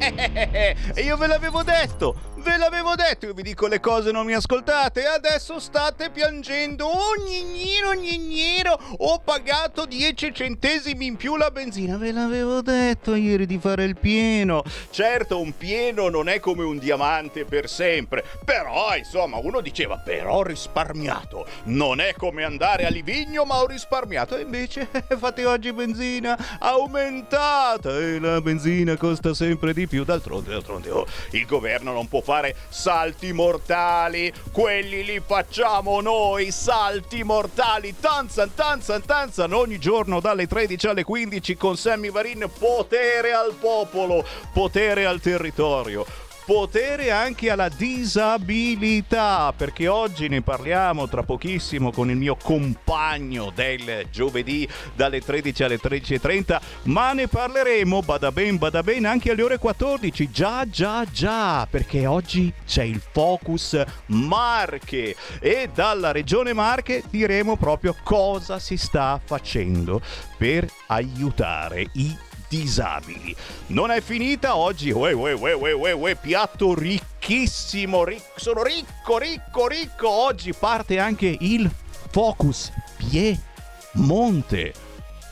E io ve l'avevo detto, Ve l'avevo detto, io vi dico le cose non mi ascoltate. Adesso state piangendo. Oh, gnignino, gnignino. Ho pagato 10 centesimi in più la benzina. Ve l'avevo detto ieri di fare il pieno. Certo, un pieno non è come un diamante per sempre. Però, insomma, uno diceva, però ho risparmiato. Non è come andare a Livigno, ma ho risparmiato. E invece, fate oggi benzina aumentata. E la benzina costa sempre di più. D'altronde, d'altronde, oh, il governo non può fare salti mortali. Quelli li facciamo noi, salti mortali. Tanzan, tanzan, tanzan. Ogni giorno dalle 13 alle 15 con Sammy Varin. Potere al popolo, potere al territorio potere anche alla disabilità, perché oggi ne parliamo tra pochissimo con il mio compagno del giovedì dalle 13 alle 13.30, ma ne parleremo, bada ben, bada ben, anche alle ore 14, già, già, già, perché oggi c'è il Focus Marche e dalla regione Marche diremo proprio cosa si sta facendo per aiutare i disabili. Non è finita oggi, uè, uè, uè, uè, uè, piatto ricchissimo, ric- sono ricco, ricco, ricco. Oggi parte anche il Focus Piemonte.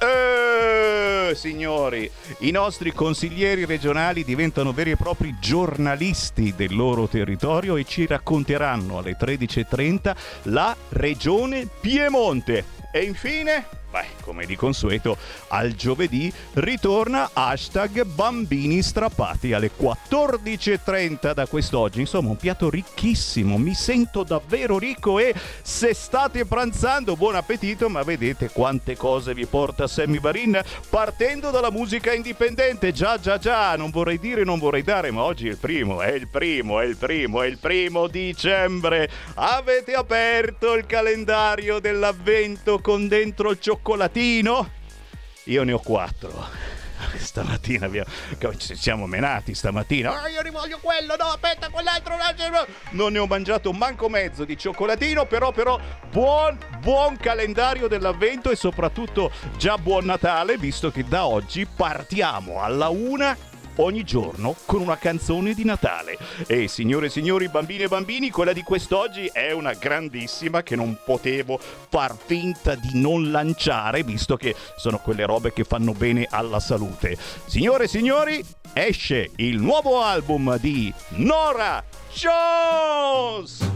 Eh, signori, i nostri consiglieri regionali diventano veri e propri giornalisti del loro territorio e ci racconteranno alle 13.30 la regione Piemonte. E infine Beh, come di consueto, al giovedì ritorna hashtag bambini strappati alle 14.30 da quest'oggi. Insomma, un piatto ricchissimo, mi sento davvero ricco e se state pranzando, buon appetito, ma vedete quante cose vi porta Sammy Varin partendo dalla musica indipendente. Già, già, già, non vorrei dire, non vorrei dare, ma oggi è il primo, è il primo, è il primo, è il primo dicembre. Avete aperto il calendario dell'avvento con dentro il cioccolato cioccolatino? Io ne ho quattro. Stamattina abbiamo, ci siamo menati stamattina. Oh, io ne voglio quello, no, aspetta, quell'altro. Non ne ho mangiato manco mezzo di cioccolatino, però, però, buon, buon calendario dell'avvento e soprattutto già buon Natale, visto che da oggi partiamo alla una ogni giorno con una canzone di Natale. E signore e signori, bambine e bambini, quella di quest'oggi è una grandissima che non potevo far finta di non lanciare, visto che sono quelle robe che fanno bene alla salute. Signore e signori, esce il nuovo album di Nora Jones!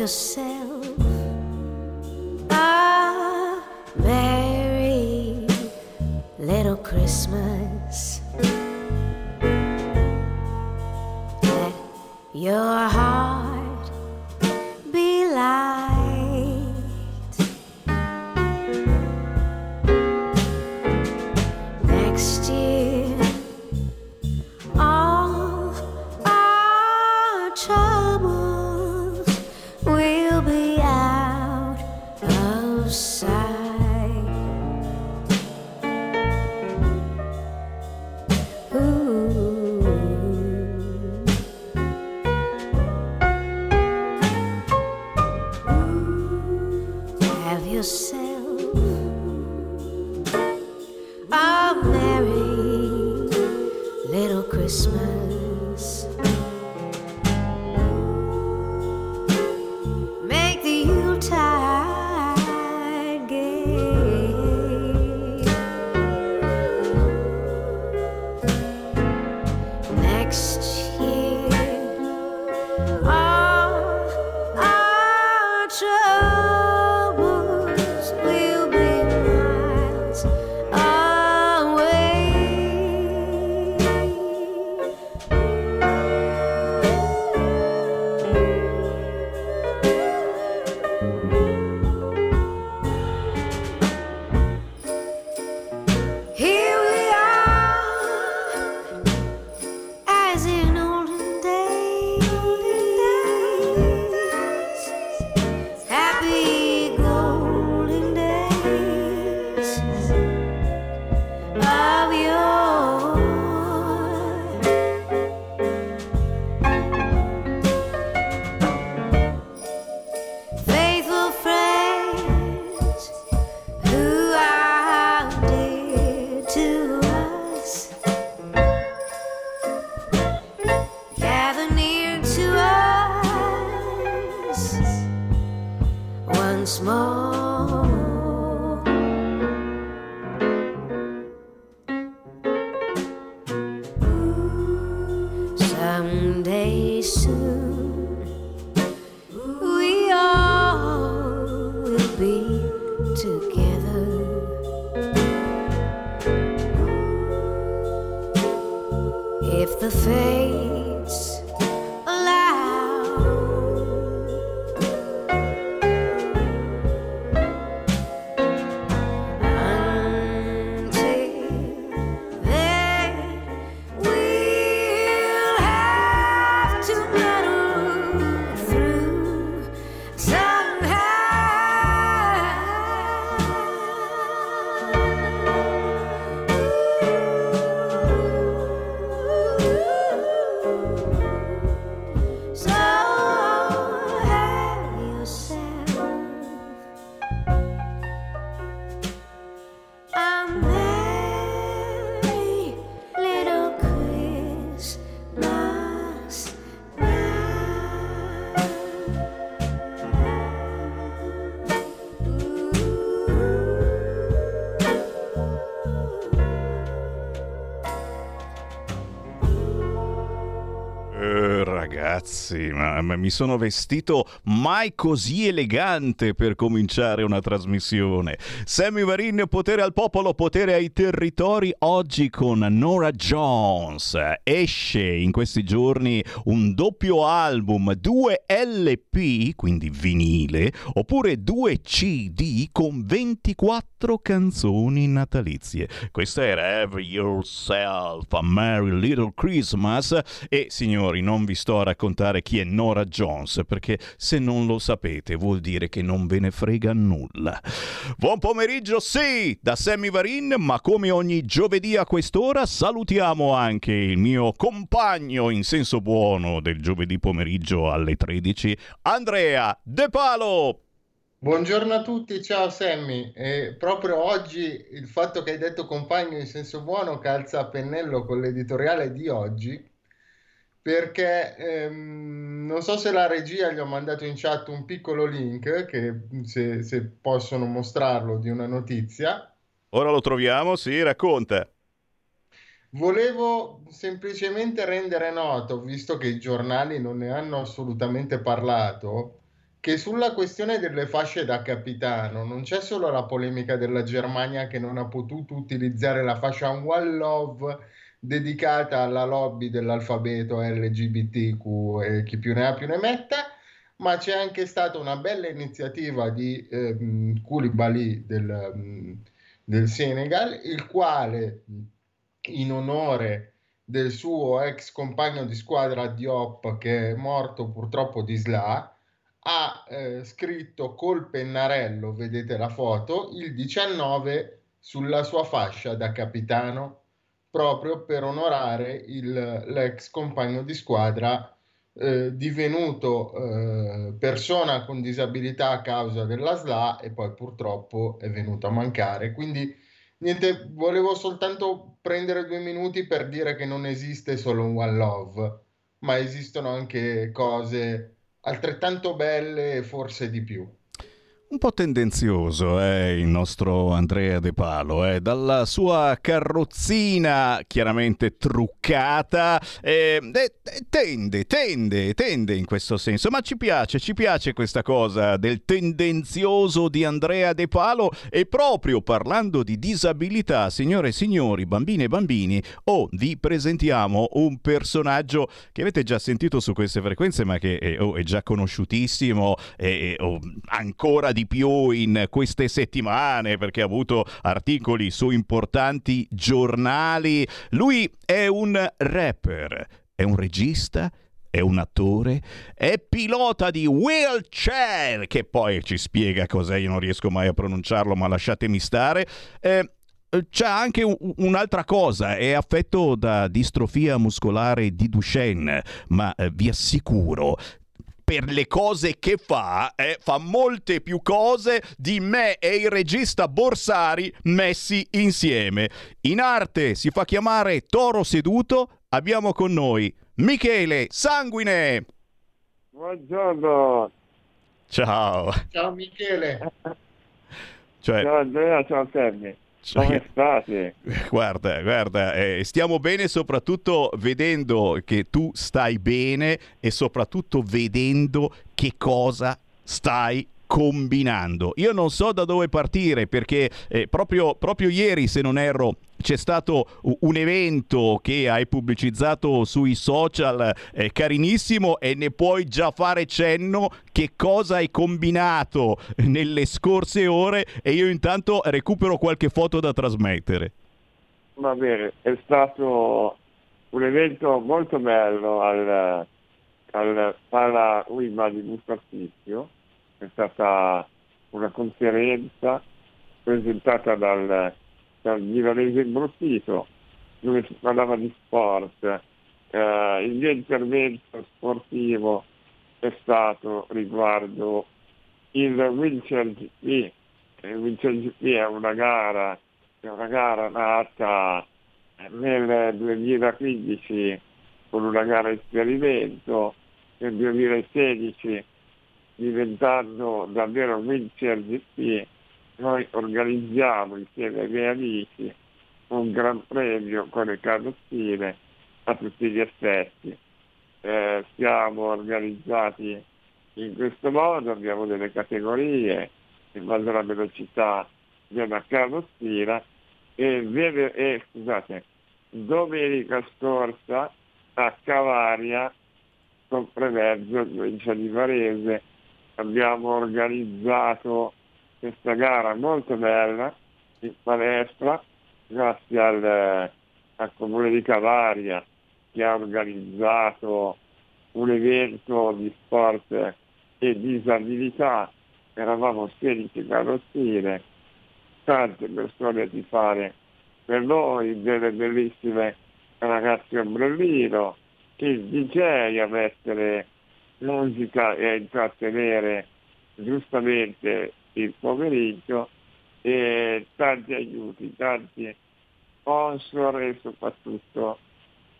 Yourself ragazzi, ma, ma mi sono vestito mai così elegante per cominciare una trasmissione. Sammy Varin, potere al popolo, potere ai territori. Oggi con Nora Jones. Esce in questi giorni un doppio album, due LP, quindi vinile, oppure due CD con 24 canzoni natalizie. Questa era Have Yourself a Merry Little Christmas. E signori, non vi sto a raccontare chi è Nora Jones, perché se non lo sapete vuol dire che non ve ne frega nulla. Buon pomeriggio, sì, da Sammy Varin, ma come ogni giovedì a quest'ora salutiamo anche il mio compagno in senso buono del giovedì pomeriggio alle 13, Andrea De Palo. Buongiorno a tutti, ciao Sammy. E proprio oggi il fatto che hai detto compagno in senso buono calza a pennello con l'editoriale di oggi, perché ehm, non so se la regia gli ho mandato in chat un piccolo link, che se, se possono mostrarlo, di una notizia. Ora lo troviamo, sì, racconta. Volevo semplicemente rendere noto, visto che i giornali non ne hanno assolutamente parlato, che sulla questione delle fasce da capitano non c'è solo la polemica della Germania che non ha potuto utilizzare la fascia One Love dedicata alla lobby dell'alfabeto LGBTQ e chi più ne ha più ne metta, ma c'è anche stata una bella iniziativa di ehm, Koulibaly del, mm, del Senegal, il quale in onore del suo ex compagno di squadra Diop che è morto purtroppo di SLA ha eh, scritto col pennarello, vedete la foto, il 19 sulla sua fascia da capitano proprio per onorare il- l'ex compagno di squadra eh, divenuto eh, persona con disabilità a causa della SLA e poi purtroppo è venuto a mancare. Quindi niente, volevo soltanto prendere due minuti per dire che non esiste solo un One Love, ma esistono anche cose altrettanto belle e forse di più. Un po' tendenzioso è il nostro Andrea De Palo, eh? dalla sua carrozzina chiaramente truccata, eh, eh, tende, tende, tende in questo senso, ma ci piace, ci piace questa cosa del tendenzioso di Andrea De Palo e proprio parlando di disabilità, signore e signori, bambine e bambini, oh, vi presentiamo un personaggio che avete già sentito su queste frequenze ma che eh, oh, è già conosciutissimo e oh, ancora di più in queste settimane perché ha avuto articoli su importanti giornali. Lui è un rapper, è un regista, è un attore, è pilota di wheelchair, che poi ci spiega cos'è, io non riesco mai a pronunciarlo, ma lasciatemi stare. Eh, c'è anche un- un'altra cosa, è affetto da distrofia muscolare di Duchenne, ma eh, vi assicuro per le cose che fa, eh, fa molte più cose di me e il regista Borsari messi insieme. In arte si fa chiamare Toro Seduto, abbiamo con noi Michele Sanguine. Buongiorno, Ciao. Ciao Michele. Cioè, ciao Andrea, ciao Sammy. Cioè, Come state? Guarda, guarda, eh, stiamo bene soprattutto vedendo che tu stai bene e soprattutto vedendo che cosa stai combinando. Io non so da dove partire perché eh, proprio, proprio ieri, se non erro, c'è stato un evento che hai pubblicizzato sui social eh, carinissimo e ne puoi già fare cenno che cosa hai combinato nelle scorse ore e io intanto recupero qualche foto da trasmettere. Va bene, è stato un evento molto bello al, al Pala Uima di Busto Artizio, è stata una conferenza presentata dal, dal milanese imbruttito dove si parlava di sport. Eh, il mio intervento sportivo è stato riguardo il Wheelchair GP. Il Wheelchair GP è una gara, è una gara nata nel 2015 con una gara esperimento, nel 2016 diventando davvero Wheelchair GP, noi organizziamo insieme ai miei amici un gran premio con le carrozzine a tutti gli effetti. Eh, siamo organizzati in questo modo, abbiamo delle categorie in base alla velocità della carrozzina e, e, scusate, domenica scorsa a Cavaria con Prevergio, provincia di Varese, abbiamo organizzato questa gara molto bella in palestra grazie al, al comune di Cavaria che ha organizzato un evento di sport e disabilità, eravamo 16 carrozzine, tante persone a tifare per noi, delle bellissime ragazze ombrellino, il DJ a mettere musica e a intrattenere giustamente il pomeriggio e tanti aiuti, tanti sponsor e soprattutto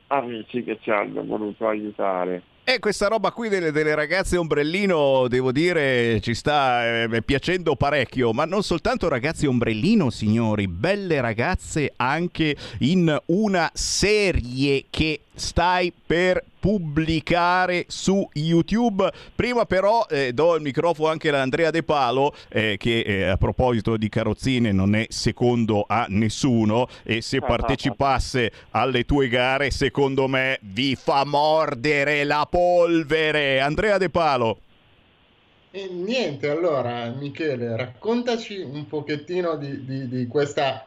amici che ci hanno voluto aiutare. E questa roba qui delle, delle ragazze ombrellino, devo dire, ci sta eh, piacendo parecchio, ma non soltanto ragazze ombrellino, signori, belle ragazze anche in una serie che stai per pubblicare su YouTube. Prima però eh, do il microfono anche ad Andrea De Palo eh, che eh, a proposito di carrozzine non è secondo a nessuno e se partecipasse alle tue gare secondo me vi fa mordere la polvere. Andrea De Palo. E niente, allora Michele, raccontaci un pochettino di, di- di questa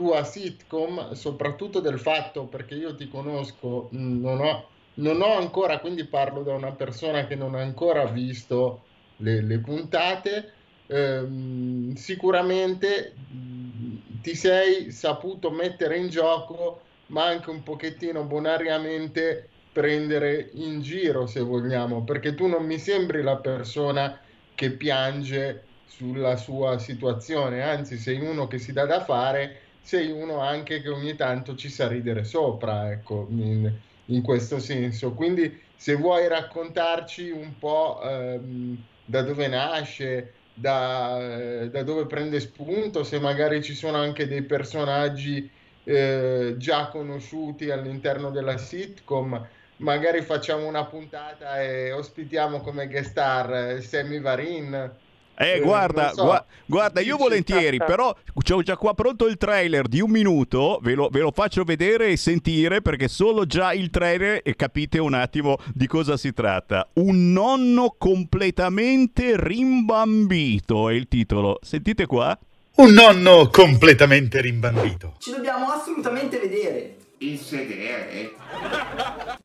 tua sitcom, soprattutto del fatto, perché io ti conosco, mh, non ho, non ho ancora, quindi parlo da una persona che non ha ancora visto le, le puntate, ehm, sicuramente mh, ti sei saputo mettere in gioco, ma anche un pochettino bonariamente prendere in giro, se vogliamo, perché tu non mi sembri la persona che piange sulla sua situazione, anzi sei uno che si dà da fare, sei uno anche che ogni tanto ci sa ridere sopra, ecco, in, in questo senso. Quindi se vuoi raccontarci un po' ehm, da dove nasce, da, da dove prende spunto, se magari ci sono anche dei personaggi eh, già conosciuti all'interno della sitcom, magari facciamo una puntata e ospitiamo come guest star eh, Sammy Varin. Eh, Eh, guarda, so. gua- guarda, io volentieri, però ho già qua pronto il trailer di un minuto, ve lo, ve lo faccio vedere e sentire perché solo già il trailer e capite un attimo di cosa si tratta. Un nonno completamente rimbambito è il titolo. Sentite qua. Un nonno completamente rimbambito. Ci dobbiamo assolutamente vedere. Il sedere?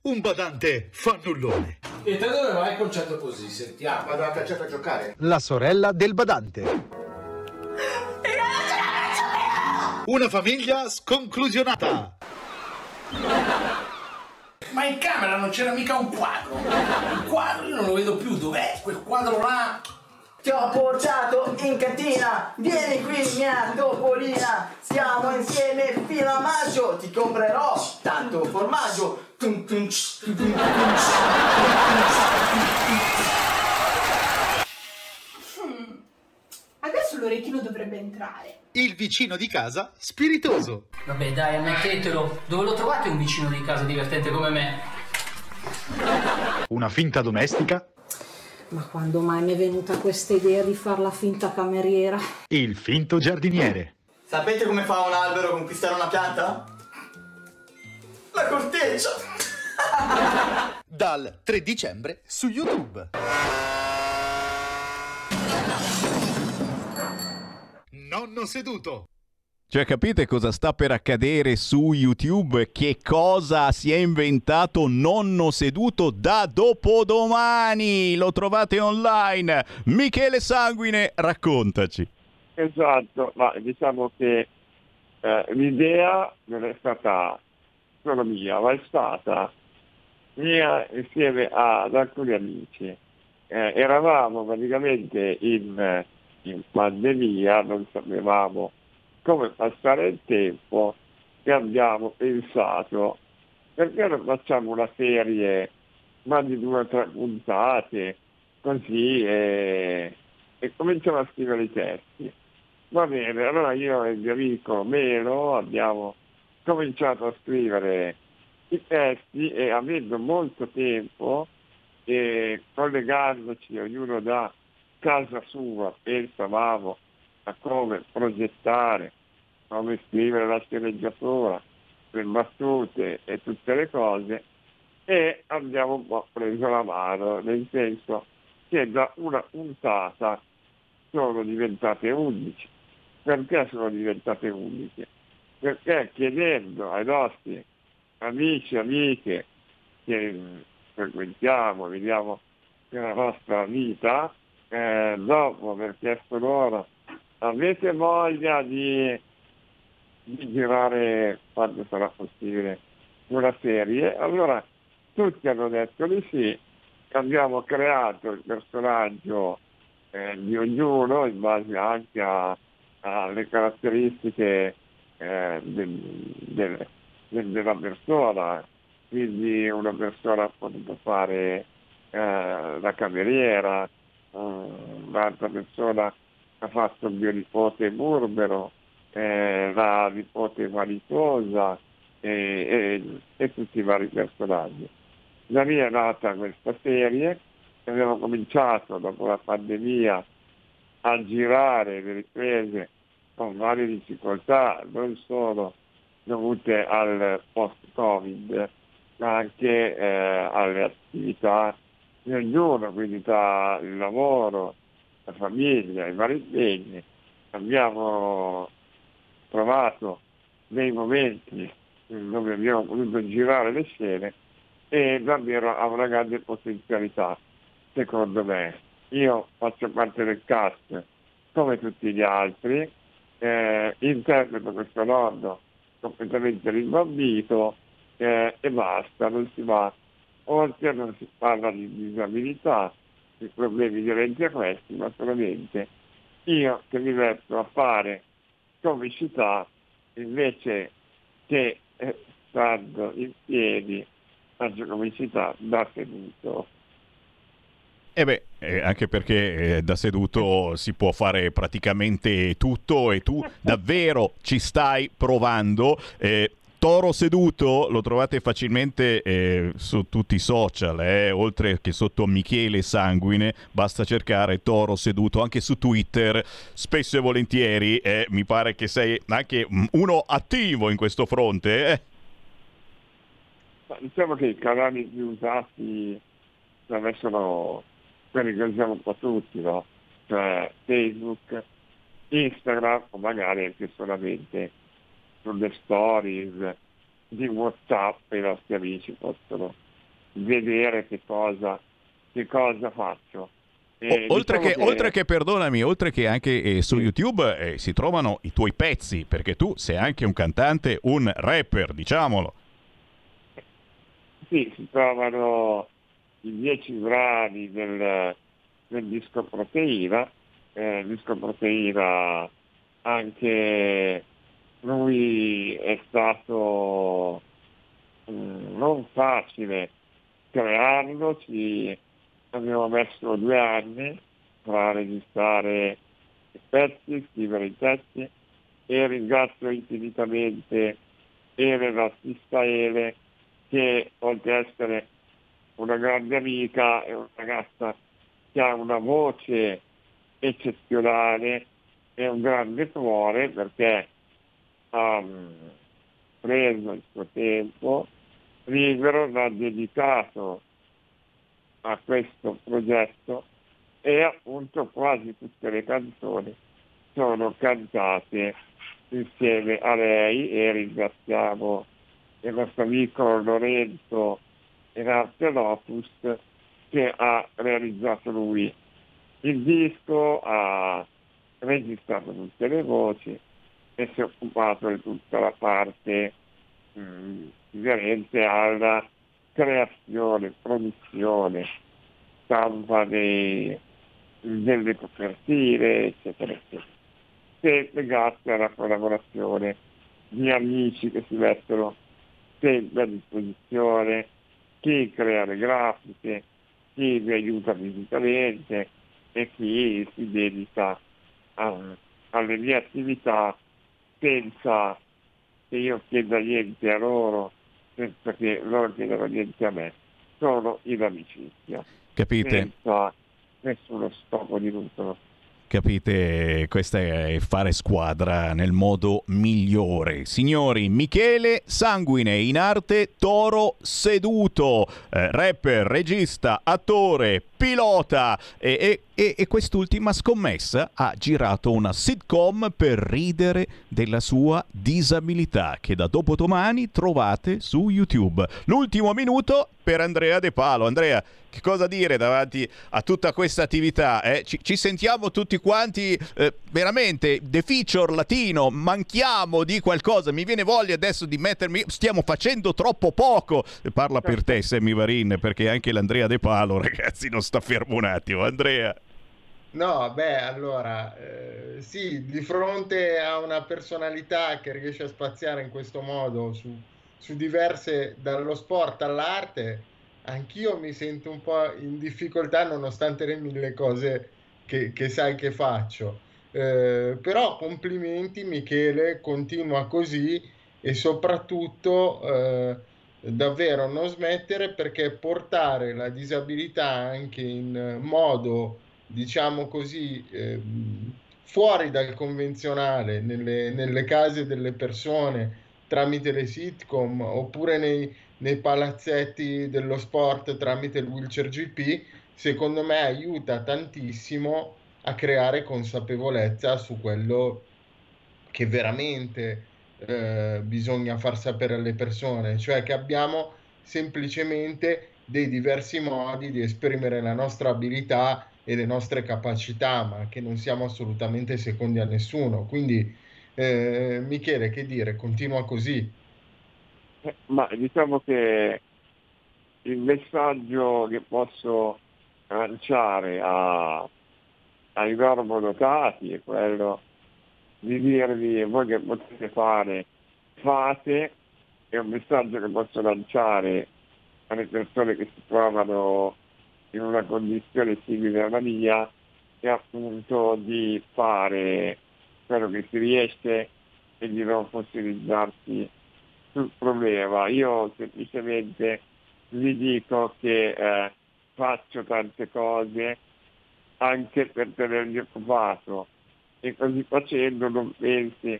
Un badante fannullone. E te dove vai il concetto così? Sentiamo. Vado a calciato a giocare. La sorella del badante. Una famiglia sconclusionata. Ma in camera non c'era mica un quadro. Il quadro io non lo vedo più. Dov'è quel quadro là? Ti ho portato in cantina, vieni qui mia topolina, siamo insieme fino a maggio, ti comprerò tanto formaggio. Tum, tum, tum, tum, tum, ts. Adesso lo orecchino dovrebbe entrare. Il vicino di casa spiritoso. Vabbè, dai, ammettetelo. Dove lo trovate un vicino di casa divertente come me? Una finta domestica. Ma quando mai mi è venuta questa idea di far la finta cameriera? Il finto giardiniere. Sapete come fa un albero a conquistare una pianta? La corteccia! Dal 3 dicembre su YouTube. Nonno seduto. Cioè, capite cosa sta per accadere su YouTube? Che cosa si è inventato nonno seduto da dopodomani? Lo trovate online. Michele Sanguine, raccontaci. Esatto, ma diciamo che eh, l'idea non è stata solo mia, ma è stata mia insieme ad alcuni amici. Eh, eravamo praticamente in, in pandemia, non sapevamo come passare il tempo e abbiamo pensato perché non facciamo una serie ma di due o tre puntate così e, e cominciamo a scrivere i testi. Va bene, allora io e il mio amico Melo abbiamo cominciato a scrivere i testi e avendo molto tempo e collegandoci ognuno da casa sua pensavamo a come progettare, come scrivere la sceneggiatura, le battute e tutte le cose e abbiamo un po' preso la mano, nel senso che da una puntata sono diventate 11. Perché sono diventate 11? Perché chiedendo ai nostri amici e amiche che frequentiamo, vediamo nella nostra vita, eh, dopo aver chiesto loro avete voglia di, di girare quando sarà possibile una serie, allora tutti hanno detto di sì, abbiamo creato il personaggio eh, di ognuno in base anche alle caratteristiche eh, del- del- del- della persona, quindi una persona ha potuto fare eh, la cameriera, eh, un'altra persona ha fatto mio nipote Burbero, eh, la nipote Maritosa e, e- e tutti i vari personaggi. Da lì è nata questa serie, abbiamo cominciato dopo la pandemia a girare le riprese con varie difficoltà, non solo dovute al post-Covid, ma anche eh, alle attività di ognuno, quindi tra il lavoro, la famiglia, i vari impegni. Abbiamo trovato dei momenti dove abbiamo potuto girare le scene e davvero ha una grande potenzialità, secondo me. Io faccio parte del cast come tutti gli altri, eh, interpreto questo nonno completamente rimbambito eh, e basta, non si va oltre, non si parla di disabilità, di problemi violenti a questi, ma solamente io che mi metto a fare comicità invece che eh, stando in piedi faccio comicità da seduto. E beh, eh, anche perché eh, da seduto si può fare praticamente tutto e tu davvero ci stai provando. Eh, Toro seduto lo trovate facilmente eh, su tutti i social, eh, oltre che sotto Michele Sanguine, basta cercare Toro seduto anche su Twitter, spesso e volentieri, eh, mi pare che sei anche uno attivo in questo fronte. eh. Diciamo che i canali più usati per me sono quelli che usiamo un po' tutti, no? Cioè Facebook, Instagram o magari anche solamente sulle stories di Whatsapp i nostri amici possono vedere che cosa, che cosa faccio. E O- oltre, diciamo che, oltre che, perdonami, oltre che anche eh, su YouTube eh, si trovano i tuoi pezzi, perché tu sei anche un cantante, un rapper, diciamolo. Sì, si trovano i dieci brani del, del disco Proteina, eh, il disco Proteina anche lui è stato mm, non facile crearlo, ci abbiamo messo due anni tra registrare i pezzi, scrivere i testi e ringrazio infinitamente Ele, l'artista Ele, che oltre ad essere una grande amica è una ragazza che ha una voce eccezionale e un grande cuore perché mm, preso il suo tempo libero, l'ha dedicato a questo progetto e appunto quasi tutte le canzoni sono cantate insieme a lei e ringraziamo il nostro amico Lorenzo Enarte Lotus che ha realizzato lui il disco, ha registrato tutte le voci e si è occupato di tutta la parte mh, inerente alla creazione, produzione, stampa dei, delle copertine, eccetera, eccetera. Sempre grazie alla collaborazione di amici che si mettono sempre a disposizione, chi crea le grafiche, chi mi aiuta fisicamente e chi si dedica a- alle mie attività senza che io chieda niente a loro, senza che loro chiedano niente a me. Solo in amicizia. Capite? Senza nessuno scopo di lucro. Capite, questo è fare squadra nel modo migliore. Signori, Michele Sanguine, in arte Toro Seduto, eh, rapper, regista, attore, pilota e- e- e quest'ultima scommessa ha girato una sitcom per ridere della sua disabilità che da dopodomani trovate su YouTube. L'ultimo minuto per Andrea De Palo. Andrea, che cosa dire davanti a tutta questa attività? eh? Ci, ci sentiamo tutti quanti eh, veramente the feature latino, manchiamo di qualcosa, mi viene voglia adesso di mettermi, stiamo facendo troppo poco. Parla per te Sammy Varin perché anche l'Andrea De Palo ragazzi non sta fermo un attimo. Andrea. No, beh, allora, eh, sì, di fronte a una personalità che riesce a spaziare in questo modo su, su diverse, dallo sport all'arte, anch'io mi sento un po' in difficoltà nonostante le mille cose che, che sai che faccio. Eh, però complimenti Michele, continua così e soprattutto eh, davvero non smettere perché portare la disabilità anche in modo diciamo così, ehm, fuori dal convenzionale, nelle, nelle case delle persone tramite le sitcom oppure nei, nei palazzetti dello sport tramite il wheelchair GP, secondo me aiuta tantissimo a creare consapevolezza su quello che veramente eh, bisogna far sapere alle persone, cioè che abbiamo semplicemente dei diversi modi di esprimere la nostra abilità e le nostre capacità, ma che non siamo assolutamente secondi a nessuno. Quindi, eh, Michele, che dire, continua così. Ma diciamo che il messaggio che posso lanciare a- ai normodotati è quello di dirvi voi che potete fare, fate, è un messaggio che posso lanciare alle persone che si trovano in una condizione simile alla mia, è appunto di fare quello che si riesce e di non fossilizzarsi sul problema. Io semplicemente vi dico che eh, faccio tante cose anche per tenermi occupato e così facendo non pensi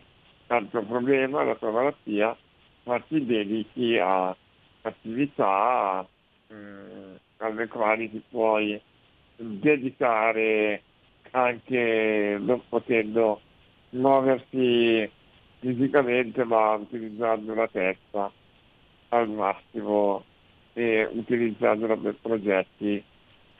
al tuo problema, alla tua malattia, ma ti dedichi a attività mm, alle quali ti puoi dedicare anche non potendo muoversi fisicamente ma utilizzando la testa al massimo e utilizzandola per progetti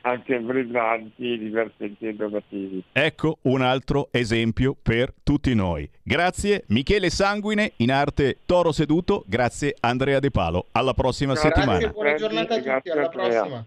anche brillanti, divertenti e innovativi. Ecco un altro esempio per tutti noi. Grazie Michele Sanguine, in arte Toro Seduto, grazie Andrea De Palo. Alla prossima settimana. Grazie, buona giornata a tutti, alla Andrea. prossima.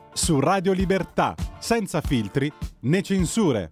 su Radio Libertà, senza filtri né censure.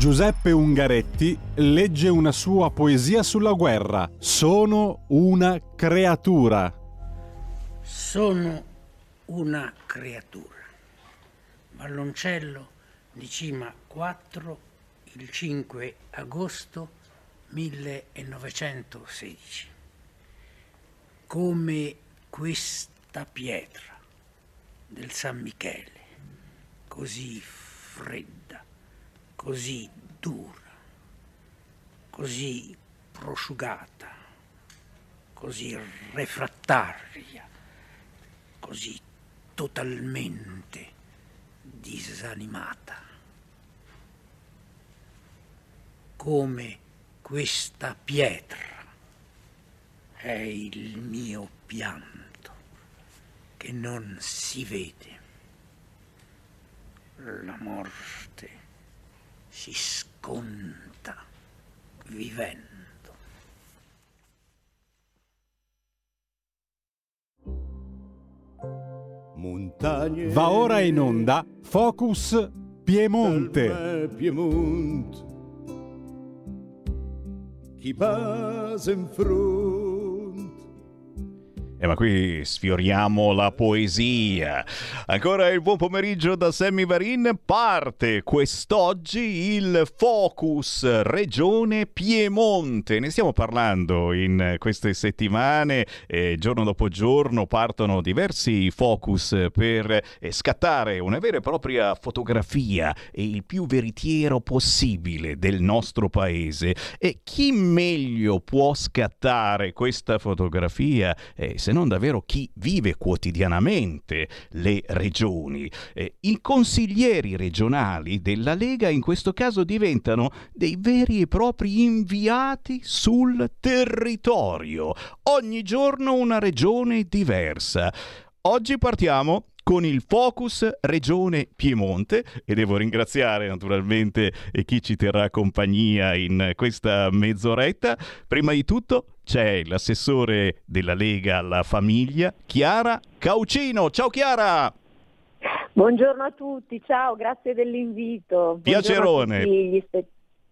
Giuseppe Ungaretti legge una sua poesia sulla guerra. Sono una creatura. Sono una creatura. Balloncello di Cima 4, il 5 agosto 1916. Come questa pietra del San Michele, così fredda, così dura, così prosciugata, così refrattaria, così totalmente disanimata. Come questa pietra è il mio pianto che non si vede. La morte si sconta vivendo. Va ora in onda Focus Piemonte. Piemonte. Chi passa in fronte Eh, ma qui sfioriamo la poesia. Ancora il buon pomeriggio da Sammy Varin. Parte quest'oggi il Focus Regione Piemonte. Ne stiamo parlando in queste settimane. Eh, giorno dopo giorno partono diversi focus per eh, scattare una vera e propria fotografia e il più veritiero possibile del nostro paese. E chi meglio può scattare questa fotografia? Eh, non davvero chi vive quotidianamente le regioni. Eh, I consiglieri regionali della Lega in questo caso diventano dei veri e propri inviati sul territorio. Ogni giorno una regione diversa. Oggi partiamo con il Focus Regione Piemonte e devo ringraziare naturalmente chi ci terrà compagnia in questa mezz'oretta. Prima di tutto c'è l'assessore della Lega alla famiglia, Chiara Caucino. Ciao Chiara! Buongiorno a tutti, ciao, grazie dell'invito. Piacerone.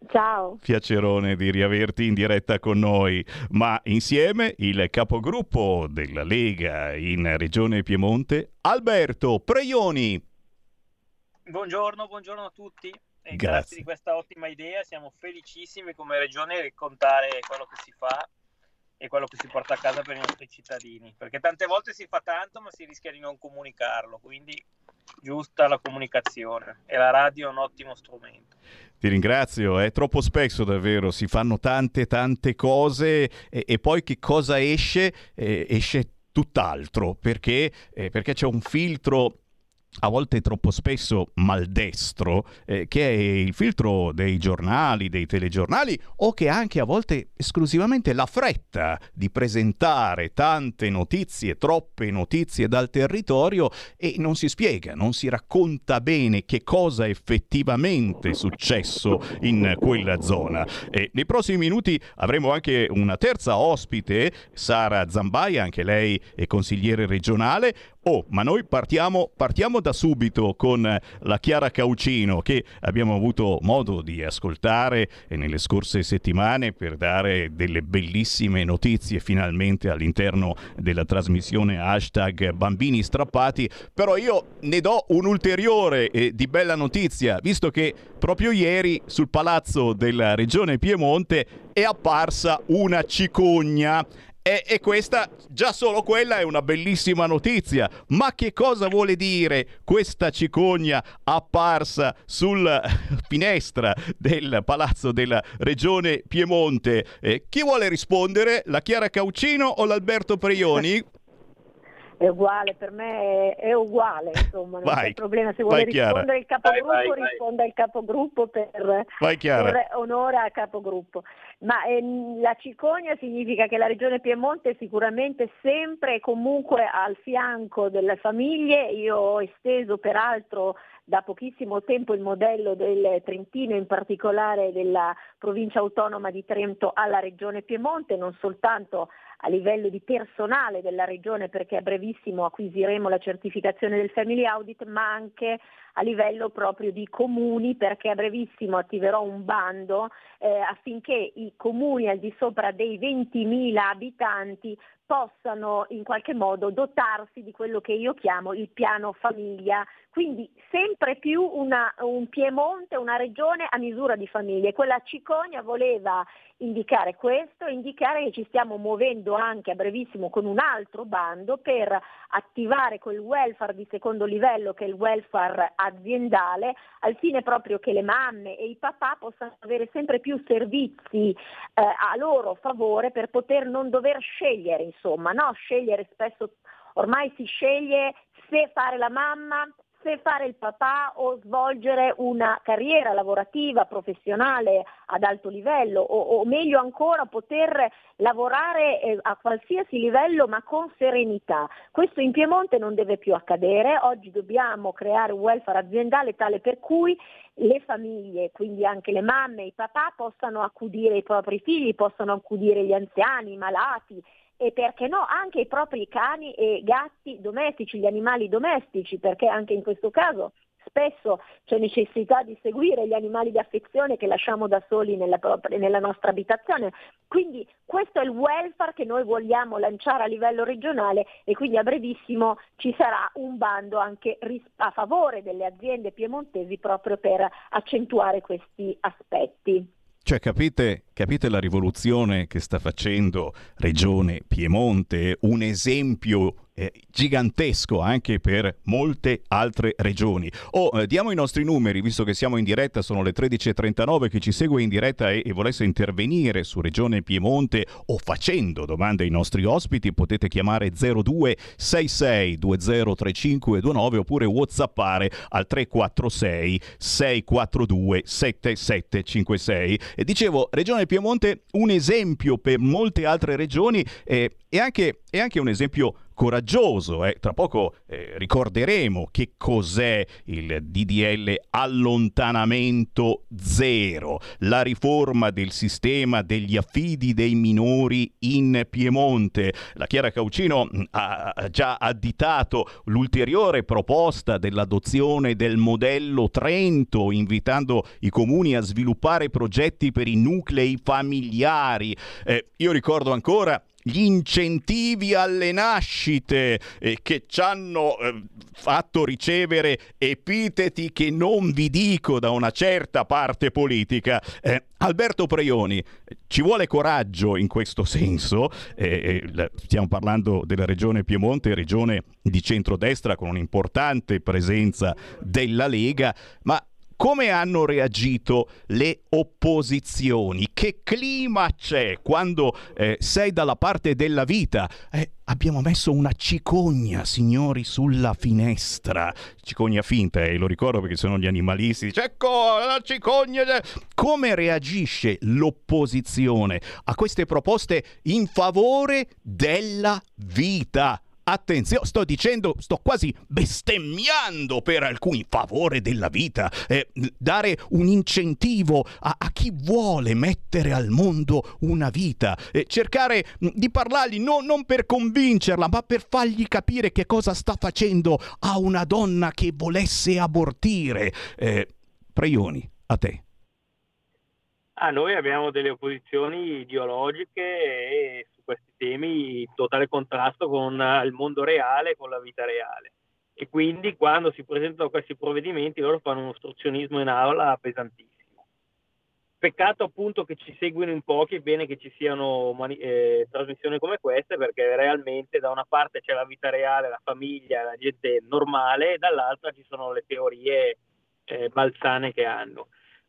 Ciao. Piacerone di riaverti in diretta con noi, ma insieme il capogruppo della Lega in Regione Piemonte, Alberto Preioni. Buongiorno, buongiorno a tutti. Grazie. grazie di questa ottima idea, siamo felicissimi come regione di raccontare quello che si fa e quello che si porta a casa per i nostri cittadini, perché tante volte si fa tanto ma si rischia di non comunicarlo, quindi giusta la comunicazione e la radio è un ottimo strumento. Ti ringrazio, è troppo spesso davvero, si fanno tante tante cose e, e poi che cosa esce? Eh, esce tutt'altro, perché, eh, perché c'è un filtro a volte troppo spesso maldestro, eh, che è il filtro dei giornali, dei telegiornali, o che anche a volte esclusivamente la fretta di presentare tante notizie, troppe notizie dal territorio e non si spiega, non si racconta bene che cosa effettivamente è successo in quella zona. E nei prossimi minuti avremo anche una terza ospite, Sara Zambaia, anche lei è consigliere regionale, Oh, ma noi partiamo, partiamo da subito con eh, la Chiara Caucino che abbiamo avuto modo di ascoltare eh, nelle scorse settimane per dare delle bellissime notizie finalmente all'interno della trasmissione hashtag bambini strappati, però io ne do un'ulteriore eh, di bella notizia, visto che proprio ieri sul palazzo della regione Piemonte è apparsa una cicogna. E, e, questa, già solo quella è una bellissima notizia. Ma che cosa vuole dire questa cicogna apparsa sulla finestra del palazzo della regione Piemonte? Eh, chi vuole rispondere? La Chiara Caucino o l'Alberto Prioni? È uguale, per me è, è uguale, insomma, non Vai, c'è problema. Se vuole Chiara. rispondere il capogruppo, Vai, vai, risponda il capogruppo per, per onore al capogruppo. Ma ehm, la cicogna significa che la regione Piemonte è sicuramente sempre e comunque al fianco delle famiglie. Io ho esteso peraltro da pochissimo tempo il modello del Trentino, in particolare della provincia autonoma di Trento alla regione Piemonte, non soltanto a livello di personale della regione perché a brevissimo acquisiremo la certificazione del Family Audit, ma anche a livello proprio di comuni perché a brevissimo attiverò un bando eh, affinché i comuni al di sopra dei 20.000 abitanti possano in qualche modo dotarsi di quello che io chiamo il piano famiglia, quindi sempre più una, un Piemonte, una regione a misura di famiglie. Quella Cicogna voleva indicare questo, indicare che ci stiamo muovendo anche a brevissimo con un altro bando per attivare quel welfare di secondo livello che è il welfare aziendale, al fine proprio che le mamme e i papà possano avere sempre più servizi eh, a loro favore per poter non dover scegliere, insomma, no? Scegliere spesso, ormai si sceglie se fare la mamma, se fare il papà o svolgere una carriera lavorativa, professionale ad alto livello o, o meglio ancora poter lavorare eh, a qualsiasi livello ma con serenità. Questo in Piemonte non deve più accadere, oggi dobbiamo creare un welfare aziendale tale per cui le famiglie, quindi anche le mamme e i papà possano accudire i propri figli, possano accudire gli anziani, i malati, e perché no anche i propri cani e gatti domestici, gli animali domestici, perché anche in questo caso spesso c'è necessità di seguire gli animali di affezione che lasciamo da soli nella, propria- nella nostra abitazione. Quindi questo è il welfare che noi vogliamo lanciare a livello regionale e quindi a brevissimo ci sarà un bando anche a favore delle aziende piemontesi proprio per accentuare questi aspetti. Cioè, capite, capite la rivoluzione che sta facendo Regione Piemonte? Un esempio eh, gigantesco anche per molte altre regioni. Oh, eh, diamo i nostri numeri, visto che siamo in diretta, sono le 13.39, chi ci segue in diretta e, e volesse intervenire su Regione Piemonte o facendo domande ai nostri ospiti, potete chiamare 0266 203529 oppure whatsappare al 346 642 7756. E dicevo, Regione Piemonte un esempio per molte altre regioni eh, e, anche, e anche un esempio coraggioso. eh. Tra poco eh, ricorderemo che cos'è il DDL allontanamento zero, la riforma del sistema degli affidi dei minori in Piemonte. La Chiara Caucino ha ha già additato l'ulteriore proposta dell'adozione del modello Trento, invitando i comuni a sviluppare progetti per i nuclei familiari. Eh, io ricordo ancora gli incentivi alle nascite eh, che ci hanno eh, fatto ricevere epiteti che non vi dico da una certa parte politica. Eh, Alberto Preioni, ci vuole coraggio in questo senso, eh, eh, stiamo parlando della regione Piemonte, regione di centrodestra con un'importante presenza della Lega, ma come hanno reagito le opposizioni? Che clima c'è quando eh, sei dalla parte della vita? Eh, abbiamo messo una cicogna, signori, sulla finestra. Cicogna finta, eh, lo ricordo perché sono gli animalisti. Ecco la cicogna. Come reagisce l'opposizione a queste proposte in favore della vita? Attenzione, sto dicendo, sto quasi bestemmiando per alcuni favore della vita, eh, dare un incentivo a, a chi vuole mettere al mondo una vita, eh, cercare mh, di parlargli no- non per convincerla, ma per fargli capire che cosa sta facendo a una donna che volesse abortire. Eh, Preioni, a te. Ah, noi abbiamo delle opposizioni ideologiche e questi temi in totale contrasto con eh, il mondo reale, con la vita reale. E quindi quando si presentano questi provvedimenti loro fanno un ostruzionismo in aula pesantissimo. Peccato appunto che ci seguino in pochi, è bene che ci siano eh, trasmissioni come queste perché realmente da una parte c'è la vita reale, la famiglia, la gente normale e dall'altra ci sono le teorie eh, balzane che hanno.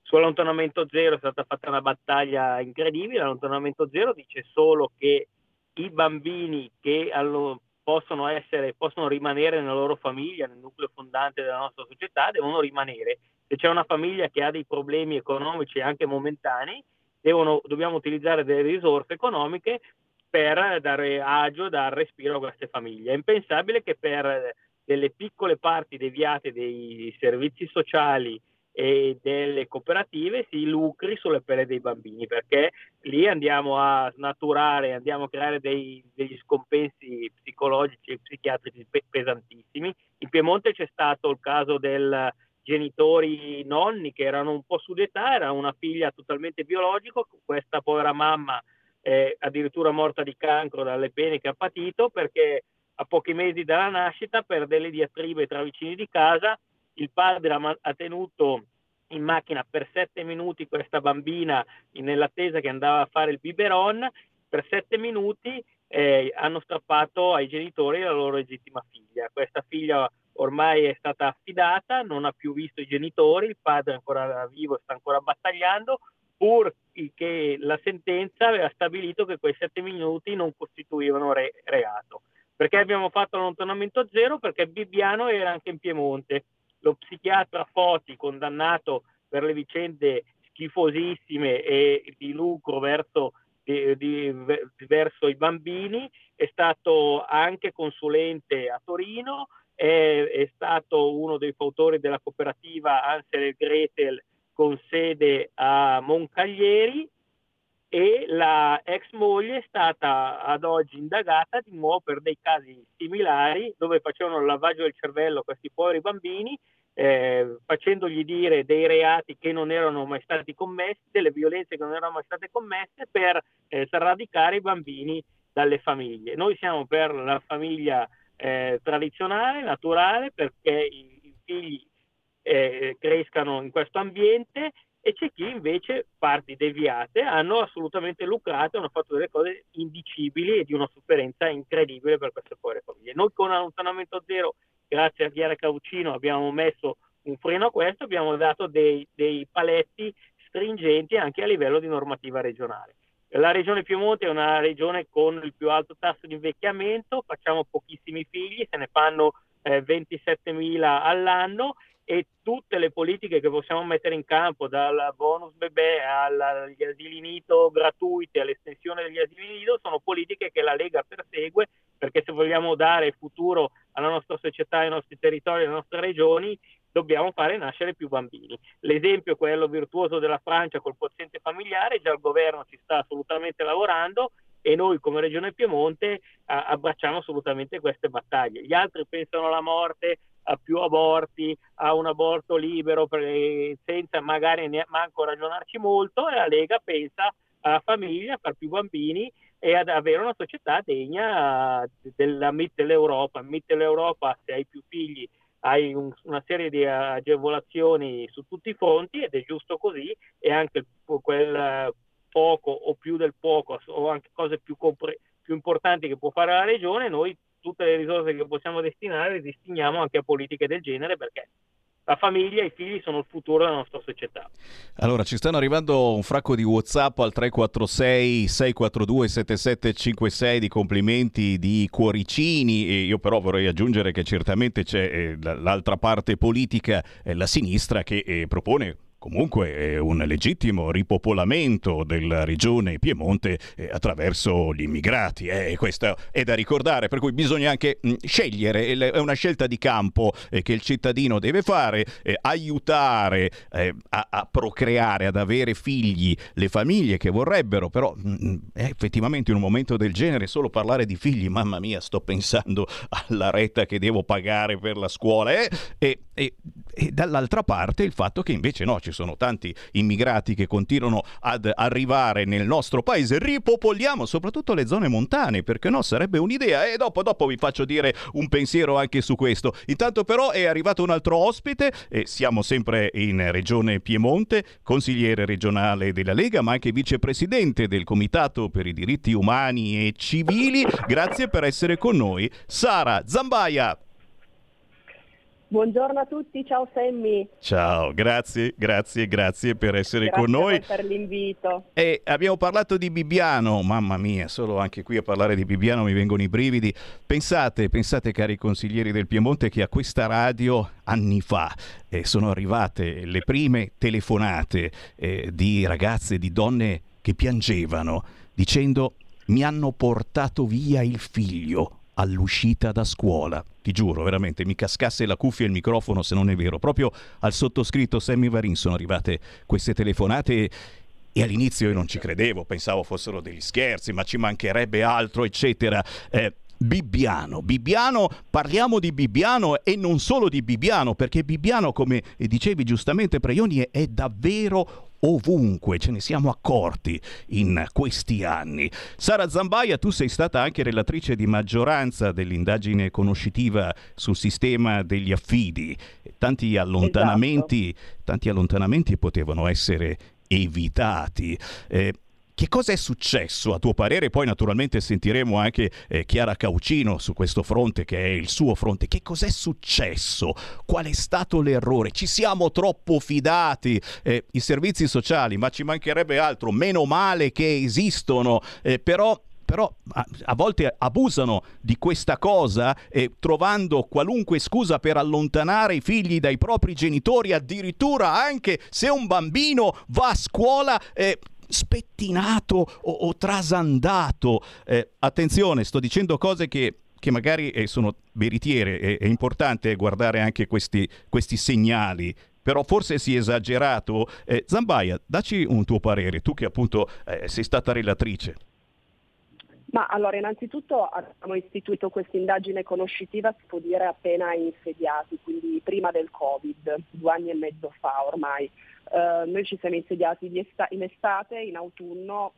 Sull'allontanamento zero è stata fatta una battaglia incredibile, l'allontanamento zero dice solo che i bambini che allo- possono, essere, possono rimanere nella loro famiglia, nel nucleo fondante della nostra società, devono rimanere. Se c'è una famiglia che ha dei problemi economici anche momentanei, devono- dobbiamo utilizzare delle risorse economiche per dare agio, dar respiro a queste famiglie. È impensabile che per delle piccole parti deviate dei servizi sociali e delle cooperative si lucri sulle pelle dei bambini perché lì andiamo a snaturare, andiamo a creare dei- degli scompensi psicologici e psichiatrici pe- pesantissimi. In Piemonte c'è stato il caso del genitori nonni che erano un po' su d'età, era una figlia totalmente biologica, questa povera mamma è addirittura morta di cancro dalle pene che ha patito perché a pochi mesi dalla nascita per delle diatribe tra vicini di casa il padre ha, ha tenuto in macchina per sette minuti questa bambina in- nell'attesa che andava a fare il biberon, per sette minuti eh, hanno strappato ai genitori la loro legittima figlia. Questa figlia ormai è stata affidata, non ha più visto i genitori, il padre è ancora vivo sta ancora battagliando, pur che la sentenza aveva stabilito che quei sette minuti non costituivano re- reato. Perché abbiamo fatto l'allontanamento zero? Perché Bibbiano era anche in Piemonte. Lo psichiatra Foti, condannato per le vicende schifosissime e di lucro verso, di- di- verso i bambini, è stato anche consulente a Torino, è, è stato uno dei fautori della cooperativa Ansel e Gretel con sede a Moncaglieri e la ex moglie è stata ad oggi indagata di nuovo per dei casi similari dove facevano il lavaggio del cervello a questi poveri bambini eh, facendogli dire dei reati che non erano mai stati commessi, delle violenze che non erano mai state commesse per eh, sradicare i bambini dalle famiglie. Noi siamo per la famiglia eh, tradizionale, naturale, perché i, i figli eh, crescano in questo ambiente e c'è chi invece parti deviate hanno assolutamente lucrato hanno fatto delle cose indicibili e di una sofferenza incredibile per queste povere famiglie. Noi con allontanamento zero, grazie a Chiara Caucino, abbiamo messo un freno a questo, abbiamo dato dei, dei paletti stringenti anche a livello di normativa regionale. La regione Piemonte è una regione con il più alto tasso di invecchiamento, facciamo pochissimi figli, se ne fanno eh, 27.000 all'anno e tutte le politiche che possiamo mettere in campo, dal bonus bebè agli asili nido gratuiti, all'estensione degli asili nido, sono politiche che la Lega persegue perché se vogliamo dare futuro alla nostra società, ai nostri territori, alle nostre regioni, dobbiamo fare nascere più bambini. L'esempio è quello virtuoso della Francia col quoziente familiare, già il governo ci sta assolutamente lavorando e noi come Regione Piemonte a- abbracciamo assolutamente queste battaglie. Gli altri pensano alla morte, a più aborti, a un aborto libero per- senza magari ne- manco ragionarci molto e la Lega pensa alla famiglia, a far più bambini e ad avere una società degna della Mitteleuropa. Mitteleuropa, se hai più figli, hai un- una serie di agevolazioni su tutti i fronti ed è giusto così e anche quel poco o più del poco o anche cose più, compre- più importanti che può fare la regione, noi tutte le risorse che possiamo destinare le destiniamo anche a politiche del genere perché la famiglia e i figli sono il futuro della nostra società. Allora, ci stanno arrivando un fracco di WhatsApp al 346 642 7756 di complimenti, di cuoricini e io però vorrei aggiungere che certamente c'è eh, l'altra parte politica, eh, la sinistra che eh, propone comunque un legittimo ripopolamento della regione Piemonte eh, attraverso gli immigrati. Eh, questo è da ricordare, per cui bisogna anche mh, scegliere, è una scelta di campo eh, che il cittadino deve fare, eh, aiutare eh, a, a, procreare, ad avere figli, le famiglie che vorrebbero, però mh, effettivamente in un momento del genere solo parlare di figli, mamma mia, sto pensando alla retta che devo pagare per la scuola eh, e dall'altra parte il fatto che invece no, ci sono tanti immigrati che continuano ad arrivare nel nostro paese, ripopoliamo soprattutto le zone montane, perché no, sarebbe un'idea e dopo, dopo vi faccio dire un pensiero anche su questo. Intanto però è arrivato un altro ospite e siamo sempre in regione Piemonte, consigliere regionale della Lega, ma anche vicepresidente del Comitato per i diritti umani e civili. Grazie per essere con noi, Sara Zambaia. Buongiorno a tutti, ciao Sammy. Ciao, grazie, grazie, grazie per essere grazie con noi. per l'invito. E abbiamo parlato di Bibbiano, mamma mia, solo anche qui a parlare di Bibbiano mi vengono i brividi. Pensate, pensate cari consiglieri del Piemonte che a questa radio anni fa eh, sono arrivate le prime telefonate eh, di ragazze, di donne che piangevano dicendo mi hanno portato via il figlio all'uscita da scuola. Ti giuro, veramente, mi cascasse la cuffia e il microfono se non è vero. Proprio al sottoscritto Sammy Varin sono arrivate queste telefonate e all'inizio io non ci credevo, pensavo fossero degli scherzi, ma ci mancherebbe altro, eccetera. Eh, Bibbiano. Bibbiano, parliamo di Bibbiano e non solo di Bibbiano, perché Bibbiano, come dicevi giustamente Preioni, è davvero ovunque, ce ne siamo accorti in questi anni. Sara Zambaia, tu sei stata anche relatrice di maggioranza dell'indagine conoscitiva sul sistema degli affidi. Tanti allontanamenti, esatto. tanti allontanamenti potevano essere evitati. Eh, che cosa è successo a tuo parere? Poi naturalmente sentiremo anche eh, Chiara Caucino su questo fronte che è il suo fronte. Che cos'è successo? Qual è stato l'errore? Ci siamo troppo fidati? Eh, I servizi sociali, ma ci mancherebbe altro. Meno male che esistono, eh, però però a, volte abusano di questa cosa eh, trovando qualunque scusa per allontanare i figli dai propri genitori, addirittura anche se un bambino va a scuola. Eh, spettinato o, o trasandato. Eh, attenzione, sto dicendo cose che che magari eh, sono veritiere, è, è, importante guardare anche questi, questi, segnali. Però forse si è esagerato. Eh, Zambaia, dacci un tuo parere, tu che appunto eh, sei stata relatrice. Ma allora, innanzitutto abbiamo istituito questa indagine conoscitiva, si può dire appena insediati, quindi prima del Covid, due anni e mezzo fa ormai. Uh, noi ci siamo insediati in estate, in autunno,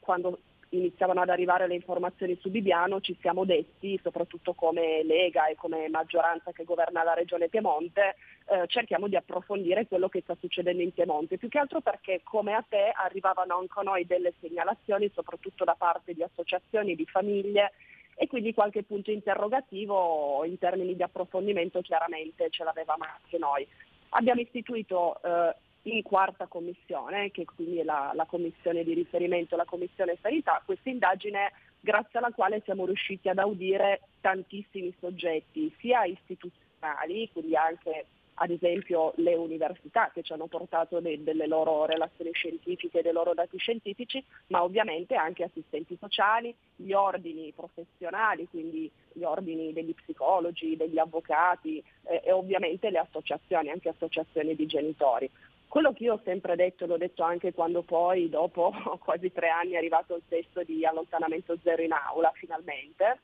quando iniziavano ad arrivare le informazioni su Bibiano, ci siamo detti, soprattutto come Lega e come maggioranza che governa la regione Piemonte, eh, cerchiamo di approfondire quello che sta succedendo in Piemonte, più che altro perché come a te arrivavano anche a noi delle segnalazioni, soprattutto da parte di associazioni, di famiglie e quindi qualche punto interrogativo in termini di approfondimento chiaramente ce l'avevamo anche noi. Abbiamo istituito eh, in quarta commissione, che quindi è la, la commissione di riferimento, la commissione sanità, questa indagine grazie alla quale siamo riusciti ad audire tantissimi soggetti, sia istituzionali, quindi anche ad esempio le università che ci hanno portato de- delle loro relazioni scientifiche, dei loro dati scientifici, ma ovviamente anche assistenti sociali, gli ordini professionali, quindi gli ordini degli psicologi, degli avvocati eh, e ovviamente le associazioni, anche associazioni di genitori. Quello che io ho sempre detto, l'ho detto anche quando poi dopo quasi tre anni è arrivato il testo di allontanamento zero in aula finalmente,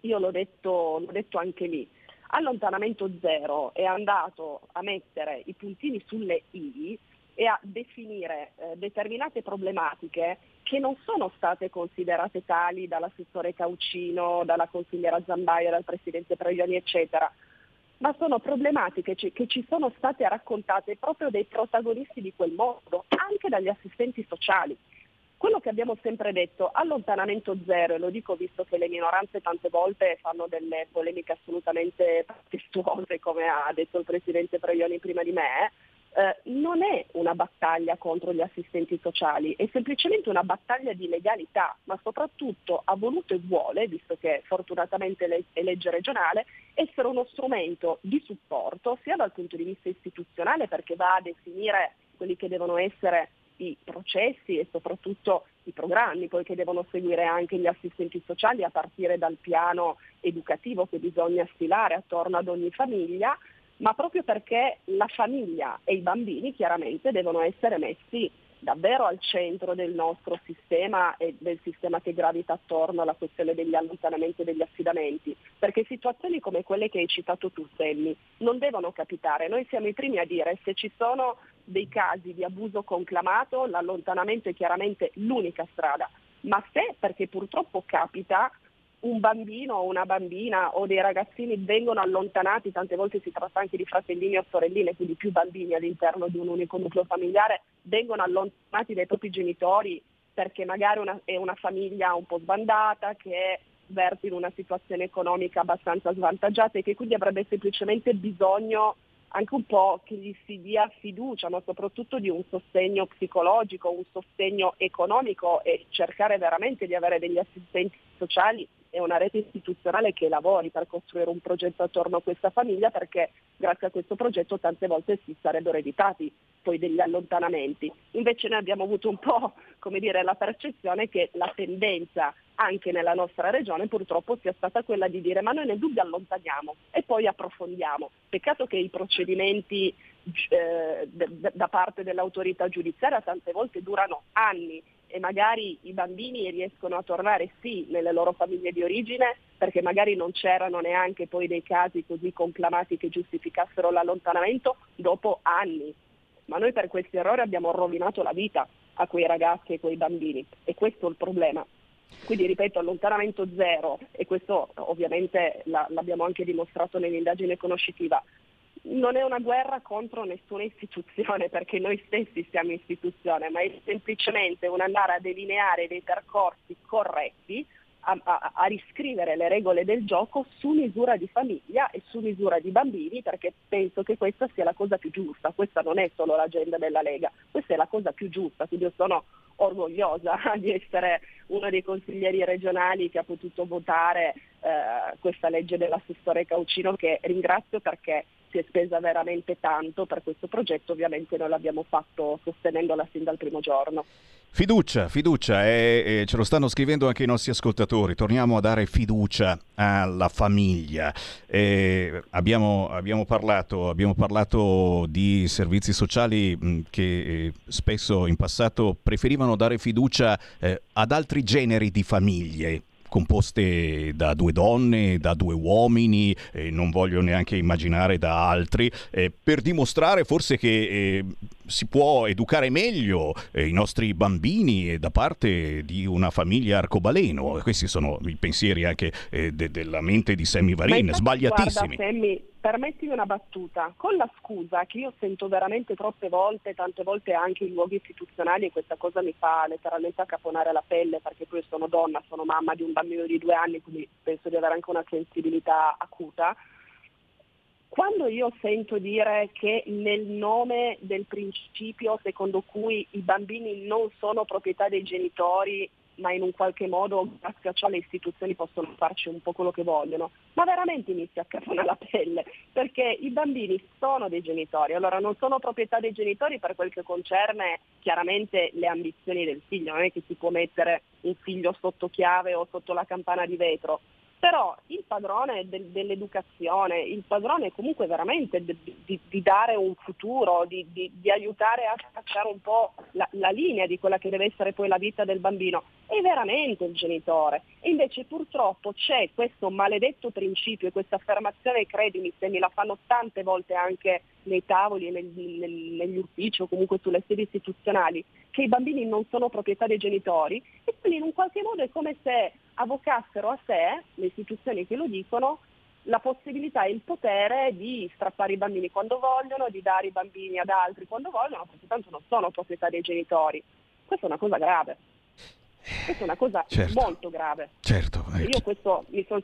io l'ho detto, l'ho detto anche lì. Allontanamento zero è andato a mettere i puntini sulle i e a definire eh, determinate problematiche che non sono state considerate tali dall'assessore Caucino, dalla consigliera Zambaia, dal presidente Previoni, eccetera ma sono problematiche che ci sono state raccontate proprio dai protagonisti di quel mondo, anche dagli assistenti sociali. Quello che abbiamo sempre detto, allontanamento zero, e lo dico visto che le minoranze tante volte fanno delle polemiche assolutamente testuose, come ha detto il Presidente Previoni prima di me, eh, non è una battaglia contro gli assistenti sociali, è semplicemente una battaglia di legalità, ma soprattutto ha voluto e vuole, visto che fortunatamente è legge regionale, essere uno strumento di supporto sia dal punto di vista istituzionale perché va a definire quelli che devono essere i processi e soprattutto i programmi poi che devono seguire anche gli assistenti sociali a partire dal piano educativo che bisogna stilare attorno ad ogni famiglia, ma proprio perché la famiglia e i bambini chiaramente devono essere messi davvero al centro del nostro sistema e del sistema che gravita attorno alla questione degli allontanamenti e degli affidamenti, perché situazioni come quelle che hai citato tu, Sammy, non devono capitare. Noi siamo i primi a dire se ci sono dei casi di abuso conclamato, l'allontanamento è chiaramente l'unica strada, ma se, perché purtroppo capita, un bambino o una bambina o dei ragazzini vengono allontanati, tante volte si tratta anche di fratellini o sorelline, quindi più bambini all'interno di un unico nucleo familiare, vengono allontanati dai propri genitori perché magari una, è una famiglia un po' sbandata, che verte in una situazione economica abbastanza svantaggiata e che quindi avrebbe semplicemente bisogno anche un po' che gli si dia fiducia, ma soprattutto di un sostegno psicologico, un sostegno economico e cercare veramente di avere degli assistenti sociali e una rete istituzionale che lavori per costruire un progetto attorno a questa famiglia perché grazie a questo progetto tante volte si sarebbero evitati poi degli allontanamenti. Invece noi abbiamo avuto un po' come dire, la percezione che la tendenza anche nella nostra regione purtroppo sia stata quella di dire ma noi nel dubbio allontaniamo e poi approfondiamo. Peccato che i procedimenti eh, da parte dell'autorità giudiziaria tante volte durano anni e magari i bambini riescono a tornare sì nelle loro famiglie di origine perché magari non c'erano neanche poi dei casi così conclamati che giustificassero l'allontanamento dopo anni. Ma noi per questi errori abbiamo rovinato la vita a quei ragazzi e quei bambini e questo è il problema. Quindi ripeto, allontanamento zero, e questo ovviamente la, l'abbiamo anche dimostrato nell'indagine conoscitiva, non è una guerra contro nessuna istituzione, perché noi stessi siamo istituzione, ma è semplicemente un andare a delineare dei percorsi corretti, a, a, a, riscrivere le regole del gioco su misura di famiglia e su misura di bambini, perché penso che questa sia la cosa più giusta. Questa non è solo l'agenda della Lega, questa è la cosa più giusta. Quindi io sono orgogliosa di essere uno dei consiglieri regionali che ha potuto votare eh, questa legge dell'assessore Caucino che ringrazio perché si è spesa veramente tanto per questo progetto, ovviamente noi l'abbiamo fatto sostenendola sin dal primo giorno. Fiducia, fiducia, e, e ce lo stanno scrivendo anche i nostri ascoltatori. Torniamo a dare fiducia alla famiglia. E abbiamo, abbiamo, parlato, abbiamo parlato di servizi sociali mh, che eh, spesso in passato preferivano dare fiducia eh, ad altri generi di famiglie composte da due donne, da due uomini, eh, non voglio neanche immaginare da altri, eh, per dimostrare forse che eh, si può educare meglio eh, i nostri bambini da parte di una famiglia arcobaleno. Questi sono i pensieri anche eh, de- della mente di Sammy Varin, sbagliatissimi. Guarda, Sammy, permettimi una battuta, con la scusa che io sento veramente troppe volte, tante volte anche in luoghi istituzionali e questa cosa mi fa letteralmente accaponare la pelle perché poi sono donna, sono mamma di un bambino di due anni, quindi penso di avere anche una sensibilità acuta. Quando io sento dire che nel nome del principio secondo cui i bambini non sono proprietà dei genitori ma in un qualche modo grazie a ciò le istituzioni possono farci un po' quello che vogliono, ma veramente inizia a capire la pelle, perché i bambini sono dei genitori, allora non sono proprietà dei genitori per quel che concerne chiaramente le ambizioni del figlio, non è che si può mettere un figlio sotto chiave o sotto la campana di vetro, però il padrone del, dell'educazione, il padrone comunque veramente di, di, di dare un futuro, di, di, aiutare a tracciare un po' la, la, linea di quella che deve essere poi la vita del bambino, è veramente il genitore. E invece purtroppo c'è questo maledetto principio e questa affermazione, credimi, se me la fanno tante volte anche nei tavoli, nel, nel, negli uffici o comunque sulle sedi istituzionali, che i bambini non sono proprietà dei genitori e quindi in un qualche modo è come se avvocassero a sé, le istituzioni che lo dicono, la possibilità e il potere di strappare i bambini quando vogliono, di dare i bambini ad altri quando vogliono, perché tanto non sono proprietà dei genitori. Questa è una cosa grave. Questa è una cosa Certo. molto grave. Certo, eh, Io questo mi sono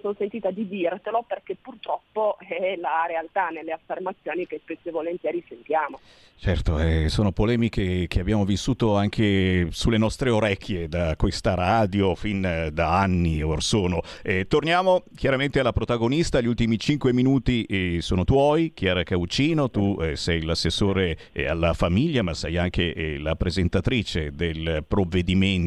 son sentita di dirtelo perché purtroppo è la realtà nelle affermazioni che spesso e volentieri sentiamo. Certo, eh, sono polemiche che abbiamo vissuto anche sulle nostre orecchie da questa radio fin eh, da anni or sono. Eh, torniamo chiaramente alla protagonista, gli ultimi cinque minuti eh, sono tuoi, Chiara Caucino, tu eh, sei l'assessore eh, alla famiglia ma sei anche la presentatrice del provvedimento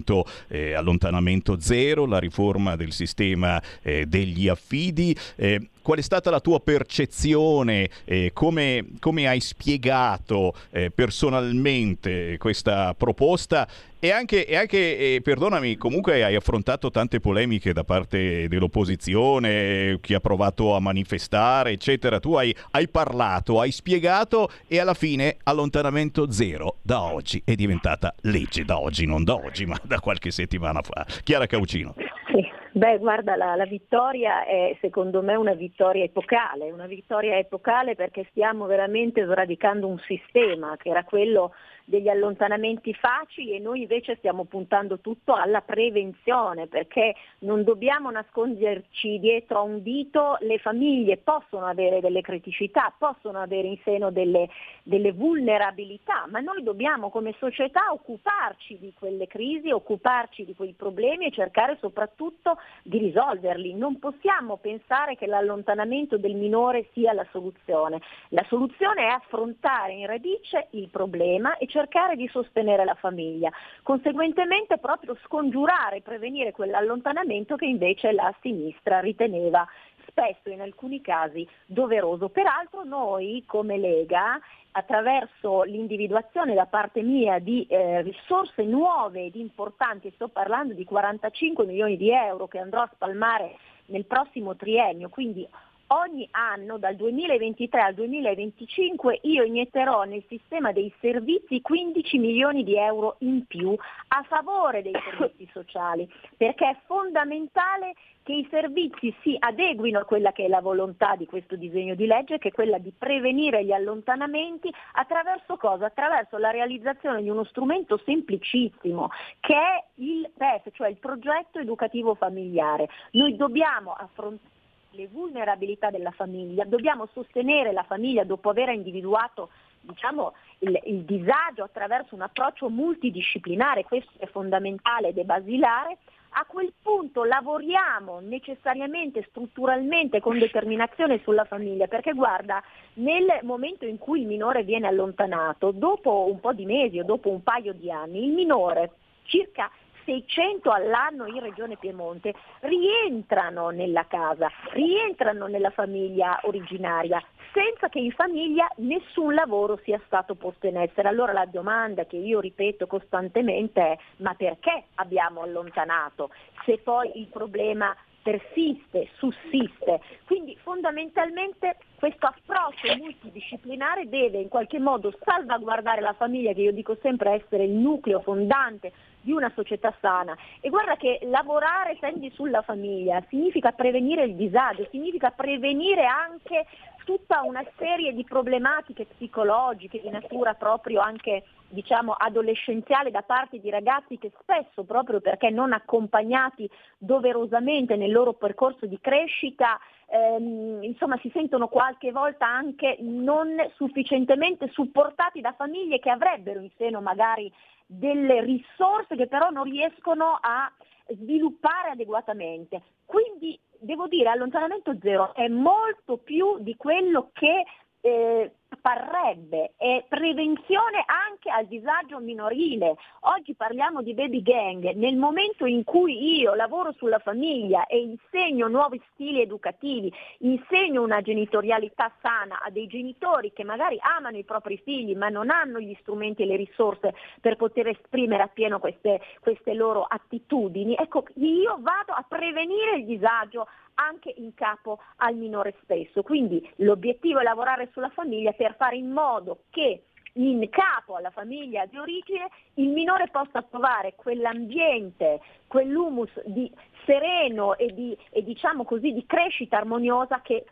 eh, allontanamento zero, la riforma del sistema eh, degli affidi. Eh, qual è stata la tua percezione? eh, come, come hai spiegato eh, personalmente questa proposta? E anche, e anche, eh, perdonami, comunque hai affrontato tante polemiche da parte dell'opposizione, chi ha provato a manifestare, eccetera. Tu hai, hai parlato, hai spiegato e alla fine allontanamento zero da oggi è diventata legge, da oggi, non da oggi, ma da qualche settimana fa. Chiara Caucino. Sì, beh guarda la, la vittoria è secondo me una vittoria epocale, una vittoria epocale perché stiamo veramente sradicando un sistema che era quello degli allontanamenti facili e noi invece stiamo puntando tutto alla prevenzione perché non dobbiamo nasconderci dietro a un dito, le famiglie possono avere delle criticità, possono avere in seno delle, delle vulnerabilità, ma noi dobbiamo come società occuparci di quelle crisi, occuparci di quei problemi e cercare soprattutto di risolverli. Non possiamo pensare che l'allontanamento del minore sia la soluzione. La soluzione è affrontare in radice il problema e cercare di sostenere la famiglia. Conseguentemente proprio scongiurare e prevenire quell'allontanamento che invece la sinistra riteneva spesso in alcuni casi doveroso. Peraltro noi come Lega attraverso l'individuazione da parte mia di eh, risorse nuove ed importanti, sto parlando di 45 milioni di euro che andrò a spalmare nel prossimo triennio, quindi ogni anno dal 2023 al 2025 io inietterò nel sistema dei servizi 15 milioni di euro in più a favore dei servizi sociali, perché è fondamentale che i servizi si adeguino a quella che è la volontà di questo disegno di legge, che è quella di prevenire gli allontanamenti attraverso cosa? Attraverso la realizzazione di uno strumento semplicissimo che è il PEF, cioè il progetto educativo familiare. Noi dobbiamo affrontare le vulnerabilità della famiglia, dobbiamo sostenere la famiglia dopo aver individuato diciamo, il, il disagio attraverso un approccio multidisciplinare, questo è fondamentale ed è basilare, a quel punto lavoriamo necessariamente, strutturalmente, con determinazione sulla famiglia, perché guarda, nel momento in cui il minore viene allontanato, dopo un po' di mesi o dopo un paio di anni, il minore circa 600 all'anno in Regione Piemonte rientrano nella casa, rientrano nella famiglia originaria, senza che in famiglia nessun lavoro sia stato posto in essere. Allora la domanda che io ripeto costantemente è ma perché abbiamo allontanato se poi il problema persiste, sussiste. Quindi fondamentalmente questo approccio multidisciplinare deve in qualche modo salvaguardare la famiglia, che io dico sempre essere il nucleo fondante di una società sana. E guarda che lavorare sempre sulla famiglia significa prevenire il disagio, significa prevenire anche tutta una serie di problematiche psicologiche di natura proprio anche diciamo adolescenziale da parte di ragazzi che spesso proprio perché non accompagnati doverosamente nel loro percorso di crescita ehm, insomma si sentono qualche volta anche non sufficientemente supportati da famiglie che avrebbero in seno magari delle risorse che però non riescono a sviluppare adeguatamente. Quindi devo dire allontanamento zero è molto più di quello che eh, parrebbe, è prevenzione anche al disagio minorile. Oggi parliamo di baby gang, nel momento in cui io lavoro sulla famiglia e insegno nuovi stili educativi, insegno una genitorialità sana a dei genitori che magari amano i propri figli ma non hanno gli strumenti e le risorse per poter esprimere appieno queste, queste loro attitudini, ecco io vado a prevenire il disagio anche in capo al minore stesso. Quindi l'obiettivo è lavorare sulla famiglia per fare in modo che in capo alla famiglia di origine il minore possa trovare quell'ambiente, quell'humus di sereno e di, e diciamo così, di crescita armoniosa che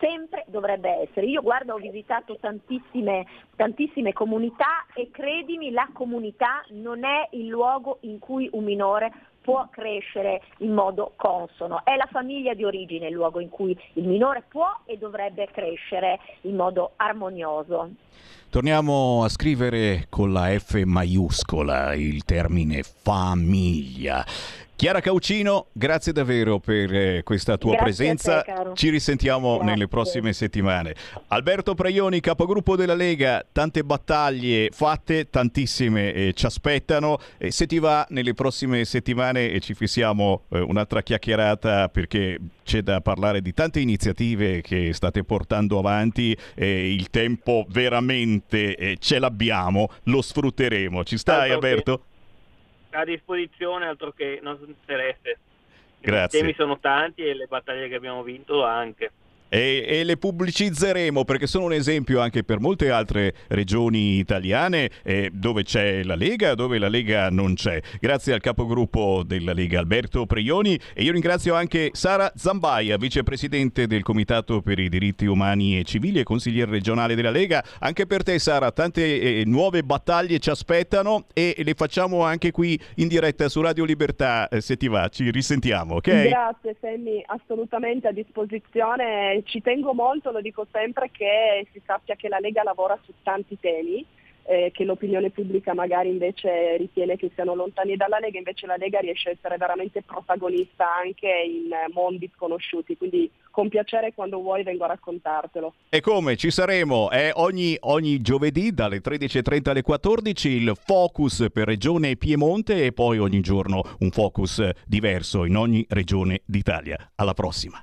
sempre dovrebbe essere. Io guarda ho visitato tantissime, tantissime comunità e credimi la comunità non è il luogo in cui un minore può crescere in modo consono. È la famiglia di origine il luogo in cui il minore può e dovrebbe crescere in modo armonioso. Torniamo a scrivere con la F maiuscola il termine famiglia. Chiara Caucino, grazie davvero per eh, questa tua Grazie presenza. te. Ci risentiamo Grazie. nelle prossime settimane. Alberto Praioni, capogruppo della Lega, tante battaglie fatte, tantissime eh, ci aspettano. E se ti va, nelle prossime settimane eh, ci fissiamo eh, un'altra chiacchierata perché c'è da parlare di tante iniziative che state portando avanti e il tempo veramente eh, ce l'abbiamo, lo sfrutteremo. Ci stai, Alberto? A disposizione, altro che non interesse. Grazie. I temi sono tanti e le battaglie che abbiamo vinto anche. E, e le pubblicizzeremo perché sono un esempio anche per molte altre regioni italiane eh, dove c'è la Lega, dove la Lega non c'è. Grazie al capogruppo della Lega Alberto Preioni e io ringrazio anche Sara Zambaia, vicepresidente del Comitato per i diritti umani e civili e consigliere regionale della Lega. Anche per te Sara, tante eh, nuove battaglie ci aspettano e le facciamo anche qui in diretta su Radio Libertà eh, se ti va, ci risentiamo, ok? Grazie Sammy, assolutamente a disposizione. Ci tengo molto, lo dico sempre, che si sappia che la Lega lavora su tanti temi, eh, che l'opinione pubblica magari invece ritiene che siano lontani dalla Lega, invece la Lega riesce a essere veramente protagonista anche in mondi sconosciuti, quindi con piacere quando vuoi vengo a raccontartelo. E come ci saremo eh, ogni, ogni giovedì dalle 13.30 alle 14 il focus per regione Piemonte e poi ogni giorno un focus diverso in ogni regione d'Italia. Alla prossima.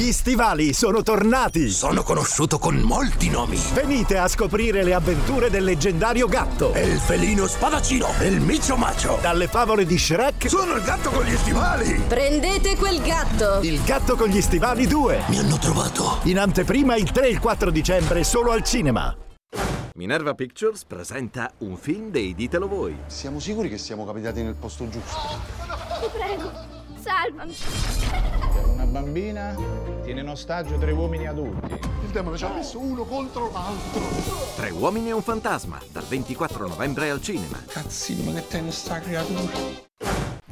Gli stivali sono tornati! Sono conosciuto con molti nomi. Venite a scoprire le avventure del leggendario gatto! E il felino spadaccino, il micio macio. Dalle favole di Shrek, Sono il gatto con gli stivali. Prendete quel gatto! il gatto con gli stivali 2. Mi hanno trovato. In anteprima il 3 e il 4 dicembre solo al cinema. Minerva Pictures presenta un film dei Ditelo Voi. Siamo sicuri che siamo capitati nel posto giusto? Ti prego, salvami. Una bambina tiene in ostaggio tre uomini adulti. Il demone ci ha messo uno contro l'altro. Tre uomini e un fantasma, dal 24 novembre al cinema. Cazzino, ma che tennis sta creatura?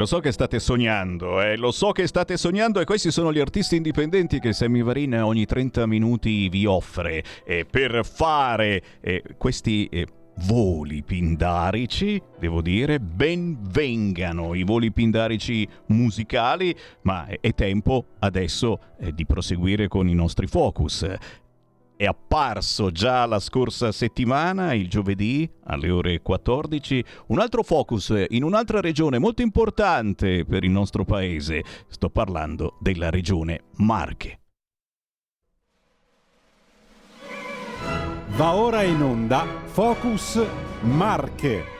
Lo so che state sognando, eh? lo so che state sognando e questi sono gli artisti indipendenti che Semivarin ogni 30 minuti vi offre eh, per fare eh, questi eh, voli pindarici, devo dire, ben vengano i voli pindarici musicali, ma è tempo adesso eh, di proseguire con i nostri focus è apparso già la scorsa settimana, il giovedì alle ore 14, un altro focus in un'altra regione molto importante per il nostro paese. Sto parlando della regione Marche. Va ora in onda Focus Marche.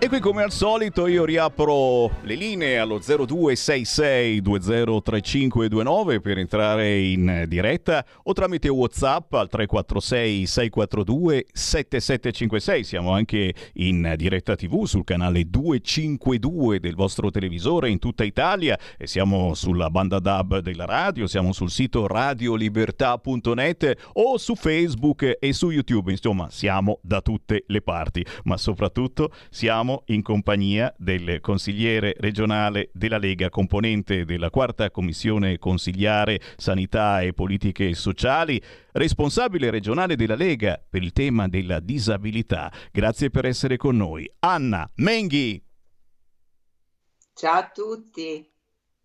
E qui come al solito io riapro le linee allo 0266203529 per entrare in diretta o tramite Whatsapp al 346 642 7756. Siamo anche in diretta TV sul canale 252 del vostro televisore in tutta Italia e siamo sulla banda DAB della radio, siamo sul sito radiolibertà.net o su Facebook e su YouTube. Insomma, siamo da tutte le parti, ma soprattutto siamo in compagnia del consigliere regionale della Lega, componente della quarta commissione consigliare sanità e politiche sociali, responsabile regionale della Lega per il tema della disabilità. Grazie per essere con noi. Anna Menghi. Ciao a tutti.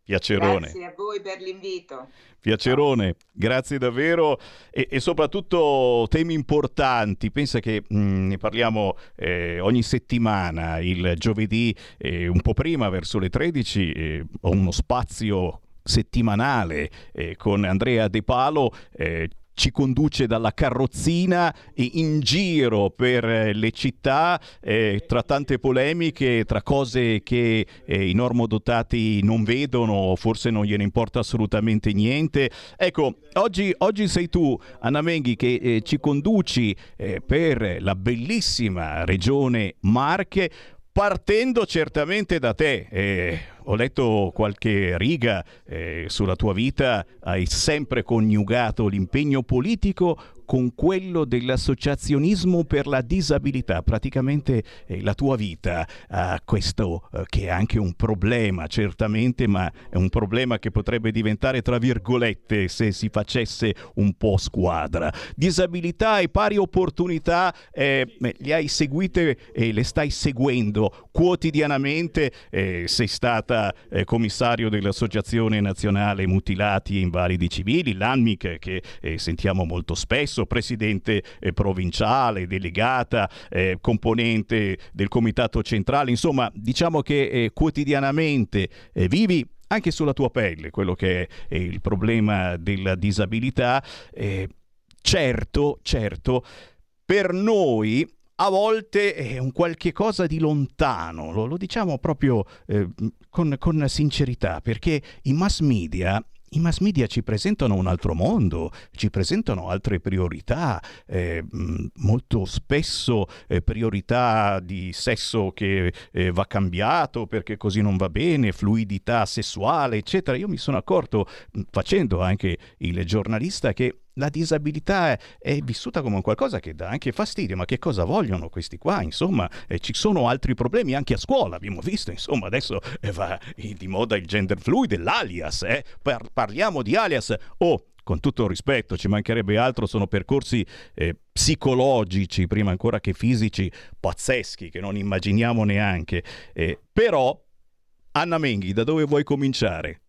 Piacerone. Grazie a voi per l'invito. Piacerone, grazie davvero e, e, soprattutto temi importanti. Pensa che mh, ne parliamo eh, ogni settimana, il giovedì, eh, un po' prima, verso le 13, eh, ho uno spazio settimanale eh, con Andrea De Palo eh, ci conduce dalla carrozzina in giro per eh, le città eh, tra tante polemiche, tra cose che eh, i normodotati non vedono forse non gliene importa assolutamente niente. Ecco, oggi, oggi sei tu, Anna Menghi, che eh, ci conduci eh, per la bellissima regione Marche partendo certamente da te. Eh, ho letto qualche riga eh, sulla tua vita, hai sempre coniugato l'impegno politico con quello dell'associazionismo per la disabilità. Praticamente eh, la tua vita ha questo eh, che è anche un problema, certamente, ma è un problema che potrebbe diventare tra virgolette se si facesse un po' squadra. Disabilità e pari opportunità eh, le hai seguite e le stai seguendo quotidianamente. Eh, sei stata eh, commissario dell'Associazione Nazionale Mutilati e Invalidi Civili, l'ANMIC, che eh, sentiamo molto spesso, presidente eh, provinciale, delegata, eh, componente del comitato centrale, insomma diciamo che eh, quotidianamente eh, vivi anche sulla tua pelle quello che è il problema della disabilità. Eh, certo, certo, per noi a volte è un qualche cosa di lontano, lo, lo diciamo proprio eh, con, con sincerità, perché i mass media i mass media ci presentano un altro mondo, ci presentano altre priorità, eh, molto spesso eh, priorità di sesso che eh, va cambiato perché così non va bene, fluidità sessuale, eccetera. Io mi sono accorto, facendo anche il giornalista, che la disabilità è, vissuta come qualcosa che dà anche fastidio, ma che cosa vogliono questi qua? Insomma, eh, ci sono altri problemi anche a scuola, abbiamo visto, insomma, adesso eh, va di moda il gender fluid, l'alias, eh? Par- parliamo di alias. Oh, con tutto il rispetto, ci mancherebbe altro, sono percorsi eh, psicologici, prima ancora che fisici, pazzeschi, che non immaginiamo neanche. Eh, però, Anna Menghi, da dove vuoi cominciare?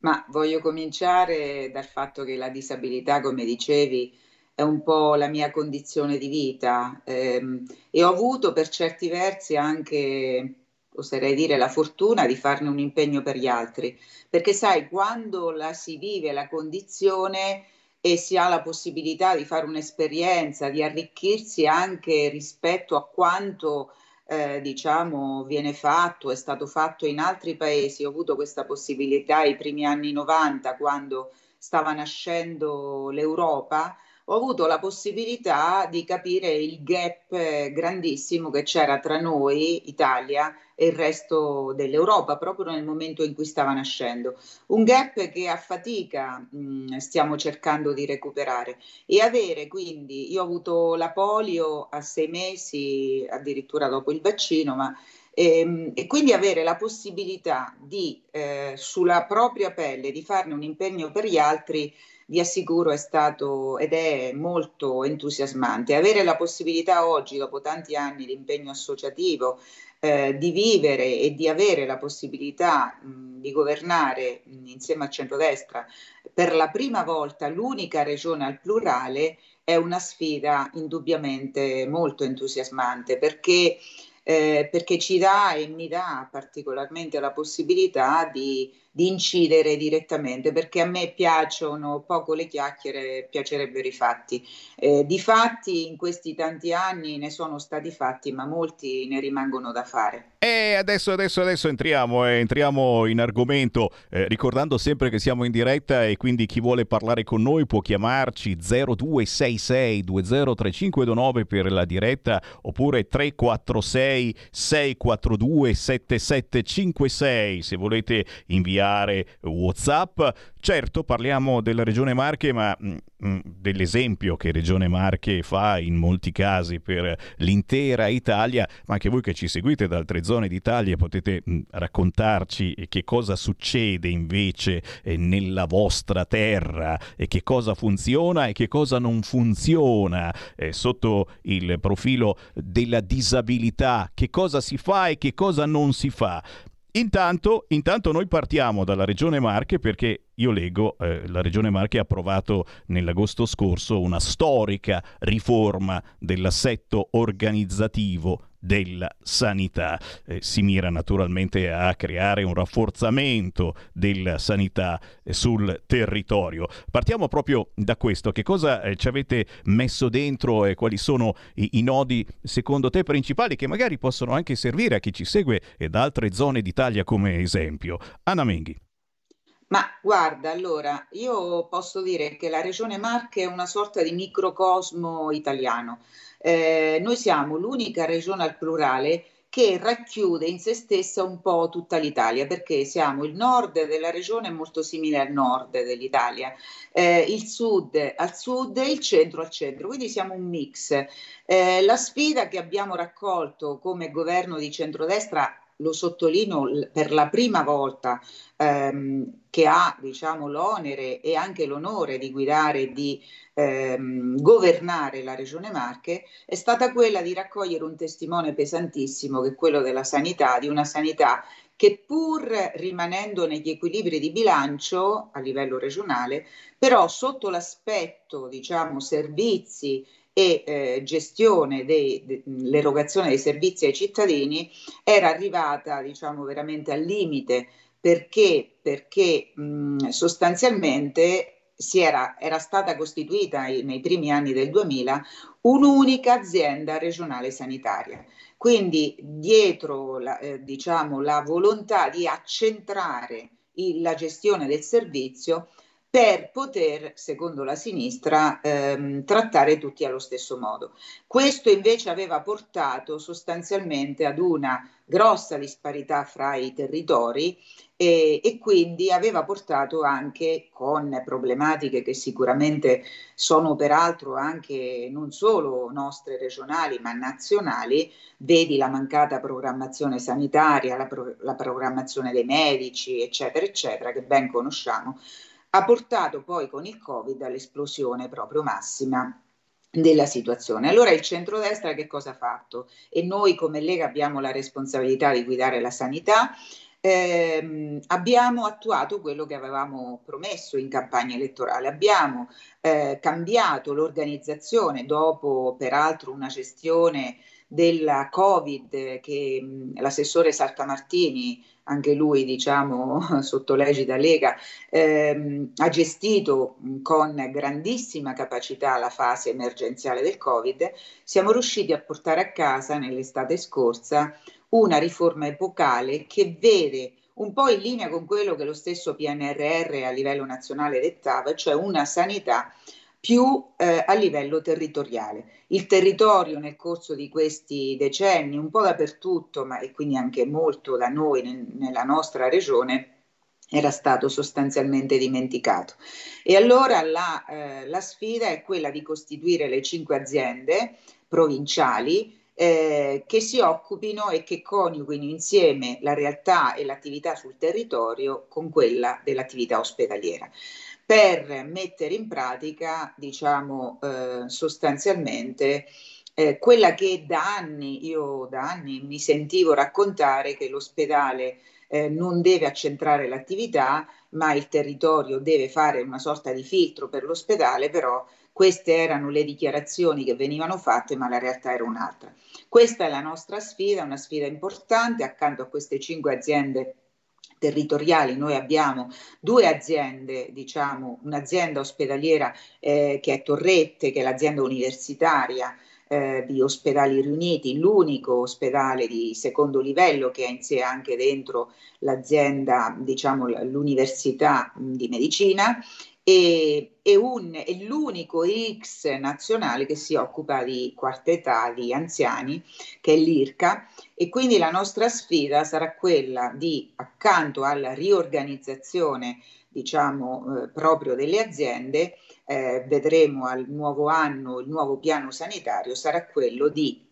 Ma voglio cominciare dal fatto che la disabilità, come dicevi, è un po' la mia condizione di vita ehm, e ho avuto per certi versi anche, oserei dire, la fortuna di farne un impegno per gli altri, perché sai, quando la si vive la condizione e si ha la possibilità di fare un'esperienza, di arricchirsi anche rispetto a quanto eh, diciamo, viene fatto, è stato fatto in altri paesi. Ho avuto questa possibilità i primi anni 90 quando stava nascendo l'Europa. ho avuto la possibilità di capire il gap eh, grandissimo che c'era tra noi, Italia, e il resto dell'Europa, proprio nel momento in cui stava nascendo. Un gap che a fatica mh, stiamo cercando di recuperare e avere quindi, io ho avuto la polio a sei mesi, addirittura dopo il vaccino, ma e, e, quindi avere la possibilità di, eh, sulla propria pelle, di farne un impegno per gli altri, vi assicuro è stato ed è molto entusiasmante. Avere la possibilità oggi, dopo tanti anni di impegno associativo, eh, di vivere e di avere la possibilità mh, di governare mh, insieme al centrodestra per la prima volta l'unica regione al plurale è una sfida indubbiamente molto entusiasmante perché, eh, perché ci dà e mi dà particolarmente la possibilità di di incidere direttamente, perché a me piacciono poco le chiacchiere, piacerebbero i fatti. Eh, di fatti in questi tanti anni ne sono stati fatti, ma molti ne rimangono da fare. E adesso, adesso, adesso entriamo, eh, entriamo in argomento, eh, ricordando sempre che siamo in diretta e quindi chi vuole parlare con noi può chiamarci 0266 203529 per la diretta oppure 346 642 7756 se volete inviare inviare WhatsApp. Certo, parliamo della Regione Marche, ma mh, mm, mm, dell'esempio che Regione Marche fa in molti casi per l'intera Italia, ma anche voi che ci seguite da altre zone d'Italia potete mh, mm, raccontarci che cosa succede invece eh, nella vostra terra e che cosa funziona e che cosa non funziona eh, sotto il profilo della disabilità, che cosa si fa e che cosa non si fa. Intanto, intanto, noi partiamo dalla Regione Marche perché io leggo, eh, la Regione Marche ha approvato nell'agosto scorso una storica riforma dell'assetto organizzativo della sanità. Eh, si mira naturalmente a creare un rafforzamento della sanità eh, sul territorio. Partiamo proprio da questo. Che cosa eh, ci avete messo dentro e quali sono i, i, nodi secondo te principali che magari possono anche servire a chi ci segue e da altre zone d'Italia come esempio? Anna Menghi. Ma guarda, allora, io posso dire che la Regione Marche è una sorta di microcosmo italiano. Eh, noi siamo l'unica regione al plurale che racchiude in se stessa un po' tutta l'Italia, perché siamo il nord della regione molto simile al nord dell'Italia, eh, il sud al sud e il centro al centro, quindi siamo un mix. Eh, la sfida che abbiamo raccolto come governo di centrodestra lo sottolineo per la prima volta ehm, che ha diciamo, l'onere e anche l'onore di guidare e di ehm, governare la Regione Marche, è stata quella di raccogliere un testimone pesantissimo che è quello della sanità, di una sanità che pur rimanendo negli equilibri di bilancio a livello regionale, però sotto l'aspetto diciamo servizi e eh, gestione dell'erogazione de, dei servizi ai cittadini era arrivata diciamo veramente al limite perché, perché mh, sostanzialmente era, era stata costituita nei primi anni del 2000 un'unica azienda regionale sanitaria. Quindi dietro la, eh, diciamo, la volontà di accentrare il, la gestione del servizio per poter, secondo la sinistra, ehm, trattare tutti allo stesso modo. Questo invece aveva portato sostanzialmente ad una grossa disparità fra i territori e, e, quindi aveva portato anche con problematiche che sicuramente sono peraltro anche non solo nostre regionali ma nazionali, vedi la mancata programmazione sanitaria, la, pro, la programmazione dei medici, eccetera, eccetera, che ben conosciamo ha portato poi con il Covid all'esplosione proprio massima della situazione. Allora il centrodestra che cosa ha fatto? E noi come Lega abbiamo la responsabilità di guidare la sanità. Eh, abbiamo attuato quello che avevamo promesso in campagna elettorale, abbiamo eh, cambiato l'organizzazione dopo peraltro una gestione della Covid che mh, l'assessore Saltamartini anche lui diciamo sotto l'egida Lega, ehm, ha gestito con grandissima capacità la fase emergenziale del Covid, siamo riusciti a portare a casa nell'estate scorsa una riforma epocale che vede un po' in linea con quello che lo stesso PNRR a livello nazionale dettava, cioè una sanità più eh, a livello territoriale. Il territorio nel corso di questi decenni, un po' dappertutto, ma e quindi anche molto da noi nel, nella nostra regione, era stato sostanzialmente dimenticato. E allora la, eh, la sfida è quella di costituire le cinque aziende provinciali eh, che si occupino e che coniughino insieme la realtà e l'attività sul territorio con quella dell'attività ospedaliera per mettere in pratica, diciamo, eh, sostanzialmente eh, quella che da anni, io da anni mi sentivo raccontare che l'ospedale eh, non deve accentrare l'attività, ma il territorio deve fare una sorta di filtro per l'ospedale, però queste erano le dichiarazioni che venivano fatte, ma la realtà era un'altra. Questa è la nostra sfida, una sfida importante, accanto a queste cinque aziende territoriali. Noi abbiamo due aziende, diciamo un'azienda ospedaliera eh, che è Torrette, che è l'azienda universitaria eh, di ospedali riuniti, l'unico ospedale di secondo livello che ha in sé anche dentro l'azienda, diciamo l'università di medicina e, e, un, è l'unico X nazionale che si occupa di quarta età, di anziani, che è l'IRCA e quindi la nostra sfida sarà quella di, accanto alla riorganizzazione diciamo eh, proprio delle aziende, eh, vedremo al nuovo anno il nuovo piano sanitario, sarà quello di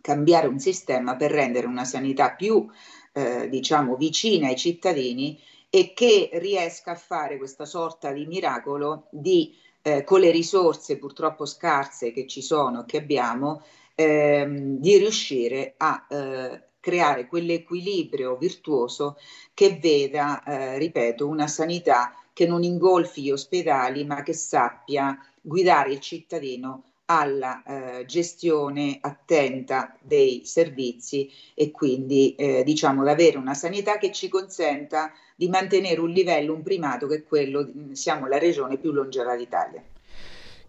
cambiare un sistema per rendere una sanità più eh, diciamo vicina ai cittadini e che riesca a fare questa sorta di miracolo di, eh, con le risorse purtroppo scarse che ci sono, che abbiamo, ehm, di riuscire a eh, creare quell'equilibrio virtuoso che veda, eh, ripeto, una sanità che non ingolfi gli ospedali, ma che sappia guidare il cittadino alla eh, gestione attenta dei servizi e quindi eh, diciamo ad avere una sanità che ci consenta di mantenere un livello, un primato che è quello, siamo la regione più longeva d'Italia.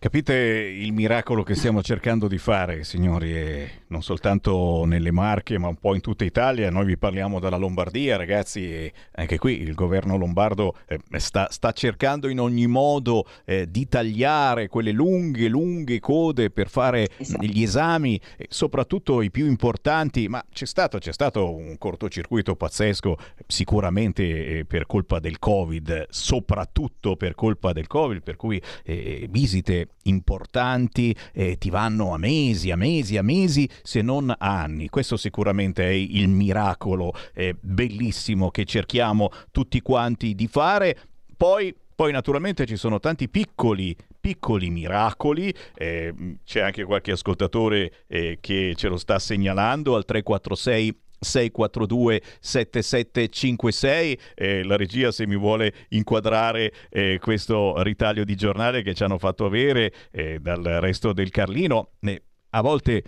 Capite il miracolo che stiamo cercando di fare, signori, e non soltanto nelle Marche, ma un po' in tutta Italia. Noi vi parliamo dalla Lombardia, ragazzi, e anche qui il governo lombardo eh, sta, sta, cercando in ogni modo eh, di tagliare quelle lunghe, lunghe code per fare esatto. gli esami, soprattutto i più importanti. Ma c'è stato, c'è stato un cortocircuito pazzesco, sicuramente eh, per colpa del Covid, soprattutto per colpa del Covid, per cui eh, visite importanti eh, ti vanno a mesi, a mesi, a mesi, se non a anni. Questo sicuramente è il miracolo eh, bellissimo che cerchiamo tutti quanti di fare. Poi poi naturalmente ci sono tanti piccoli, piccoli miracoli, eh, c'è anche qualche ascoltatore eh, che ce lo sta segnalando al 346 642 7756 eh, la regia se mi vuole inquadrare eh, questo ritaglio di giornale che ci hanno fatto avere eh, dal resto del Carlino a volte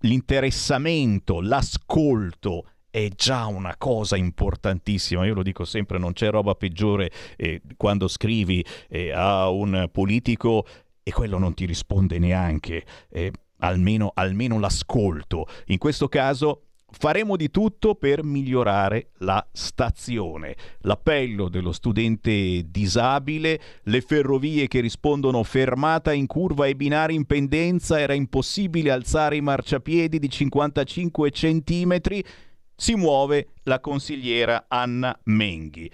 l'interessamento l'ascolto è già una cosa importantissima. Io lo dico sempre, non c'è roba peggiore eh, quando scrivi eh, a un politico e quello non ti risponde neanche. Eh, almeno, almeno l'ascolto. In questo caso Faremo di tutto per migliorare la stazione. L'appello dello studente disabile, le ferrovie che rispondono fermata in curva e binari in pendenza, era impossibile alzare i marciapiedi di 55 centimetri, si muove la consigliera Anna Menghi.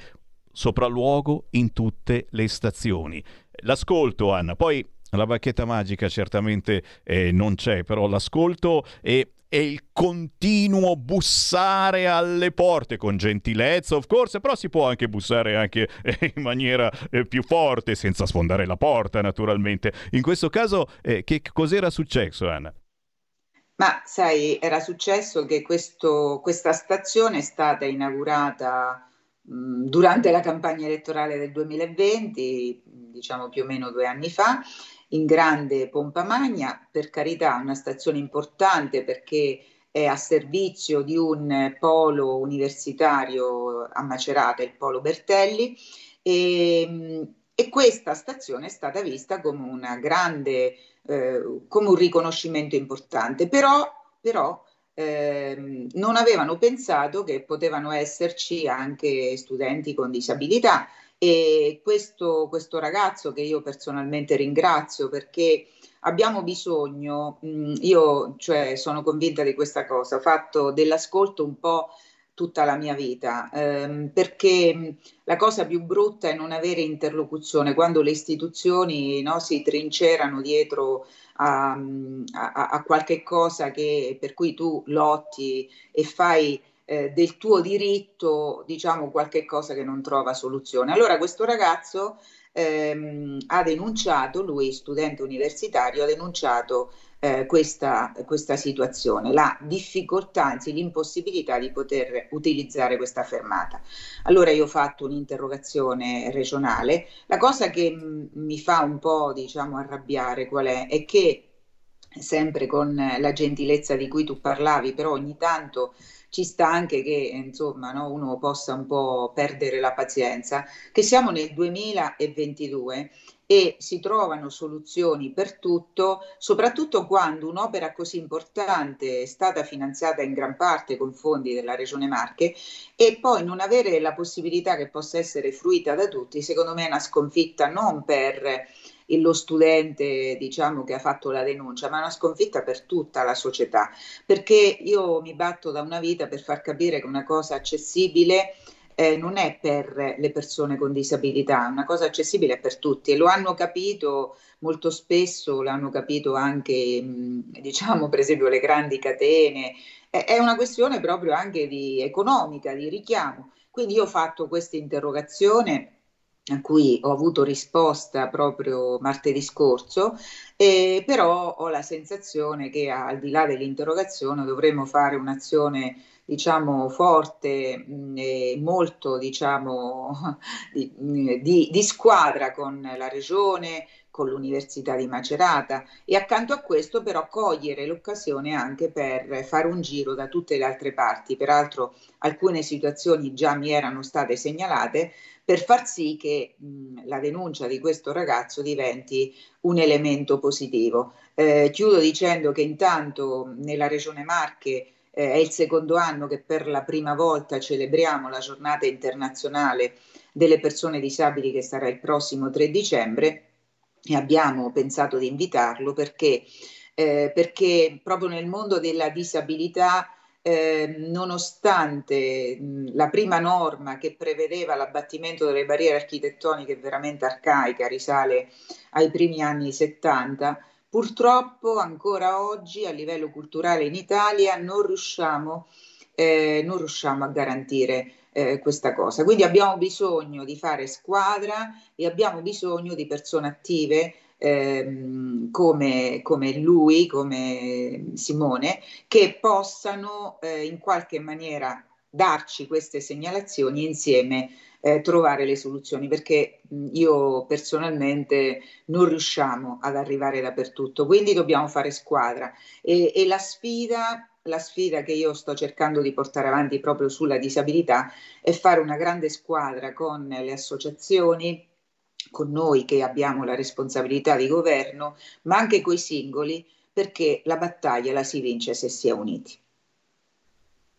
Sopralluogo in tutte le stazioni. L'ascolto, Anna. Poi la bacchetta magica certamente eh, non c'è, però l'ascolto e e il continuo bussare alle porte con gentilezza, of course, però si può anche bussare anche eh, in maniera eh, più forte, senza sfondare la porta, naturalmente. In questo caso, eh, che cos'era successo, Anna? Ma sai, era successo che questo, questa stazione è stata inaugurata mh, durante la campagna elettorale del 2020, diciamo più o meno due anni fa, in grande pompa magna, per carità una stazione importante perché è a servizio di un polo universitario a Macerata, il polo Bertelli, e, e questa stazione è stata vista come, una grande, eh, come un riconoscimento importante, però, però eh, non avevano pensato che potevano esserci anche studenti con disabilità e questo, questo ragazzo che io personalmente ringrazio perché abbiamo bisogno, io cioè, sono convinta di questa cosa, ho fatto dell'ascolto un po' tutta la mia vita, ehm, perché la cosa più brutta è non avere interlocuzione quando le istituzioni no, si trincerano dietro a, a, a, qualche cosa che, per cui tu lotti e fai eh, del tuo diritto, diciamo, qualche cosa che non trova soluzione. Allora questo ragazzo ehm, ha denunciato, lui studente universitario, ha denunciato eh, questa, questa situazione, la difficoltà, anzi l'impossibilità di poter utilizzare questa fermata. Allora io ho fatto un'interrogazione regionale, la cosa che m- mi fa un po' diciamo arrabbiare qual è? È che sempre con la gentilezza di cui tu parlavi, però ogni tanto ci sta anche che insomma no, uno possa un po' perdere la pazienza, che siamo nel 2022 e si trovano soluzioni per tutto, soprattutto quando un'opera così importante è stata finanziata in gran parte con fondi della Regione Marche e poi non avere la possibilità che possa essere fruita da tutti, secondo me è una sconfitta non per lo studente diciamo che ha fatto la denuncia, ma è una sconfitta per tutta la società, perché io mi batto da una vita per far capire che una cosa accessibile eh, non è per le persone con disabilità, è una cosa accessibile per tutti e lo hanno capito molto spesso, l'hanno capito anche, diciamo, per esempio le grandi catene, è, è una questione proprio anche di economica, di richiamo. Quindi io ho fatto questa interrogazione a cui ho avuto risposta proprio martedì scorso, eh, però ho la sensazione che al di là dell'interrogazione dovremmo fare un'azione diciamo, forte e molto diciamo, di, di, di squadra con la regione, con l'Università di Macerata e accanto a questo però cogliere l'occasione anche per fare un giro da tutte le altre parti. Peraltro alcune situazioni già mi erano state segnalate per far sì che mh, la denuncia di questo ragazzo diventi un elemento positivo. Eh, chiudo dicendo che intanto nella Regione Marche eh, è il secondo anno che per la prima volta celebriamo la giornata internazionale delle persone disabili che sarà il prossimo 3 dicembre e abbiamo pensato di invitarlo perché, eh, perché proprio nel mondo della disabilità eh, nonostante la prima norma che prevedeva l'abbattimento delle barriere architettoniche veramente arcaica, risale ai primi anni 70, Purtroppo ancora oggi a livello culturale in Italia non riusciamo, eh, non riusciamo a garantire eh, questa cosa. Quindi abbiamo bisogno di fare squadra e abbiamo bisogno di persone attive ehm, come, come, lui, come Simone, che possano eh, in qualche maniera darci queste segnalazioni insieme eh, trovare le soluzioni perché io personalmente non riusciamo ad arrivare dappertutto, quindi dobbiamo fare squadra. E, e la sfida la sfida che io sto cercando di portare avanti proprio sulla disabilità è fare una grande squadra con le associazioni, con noi che abbiamo la responsabilità di governo, ma anche coi singoli, perché la battaglia la si vince se si è uniti.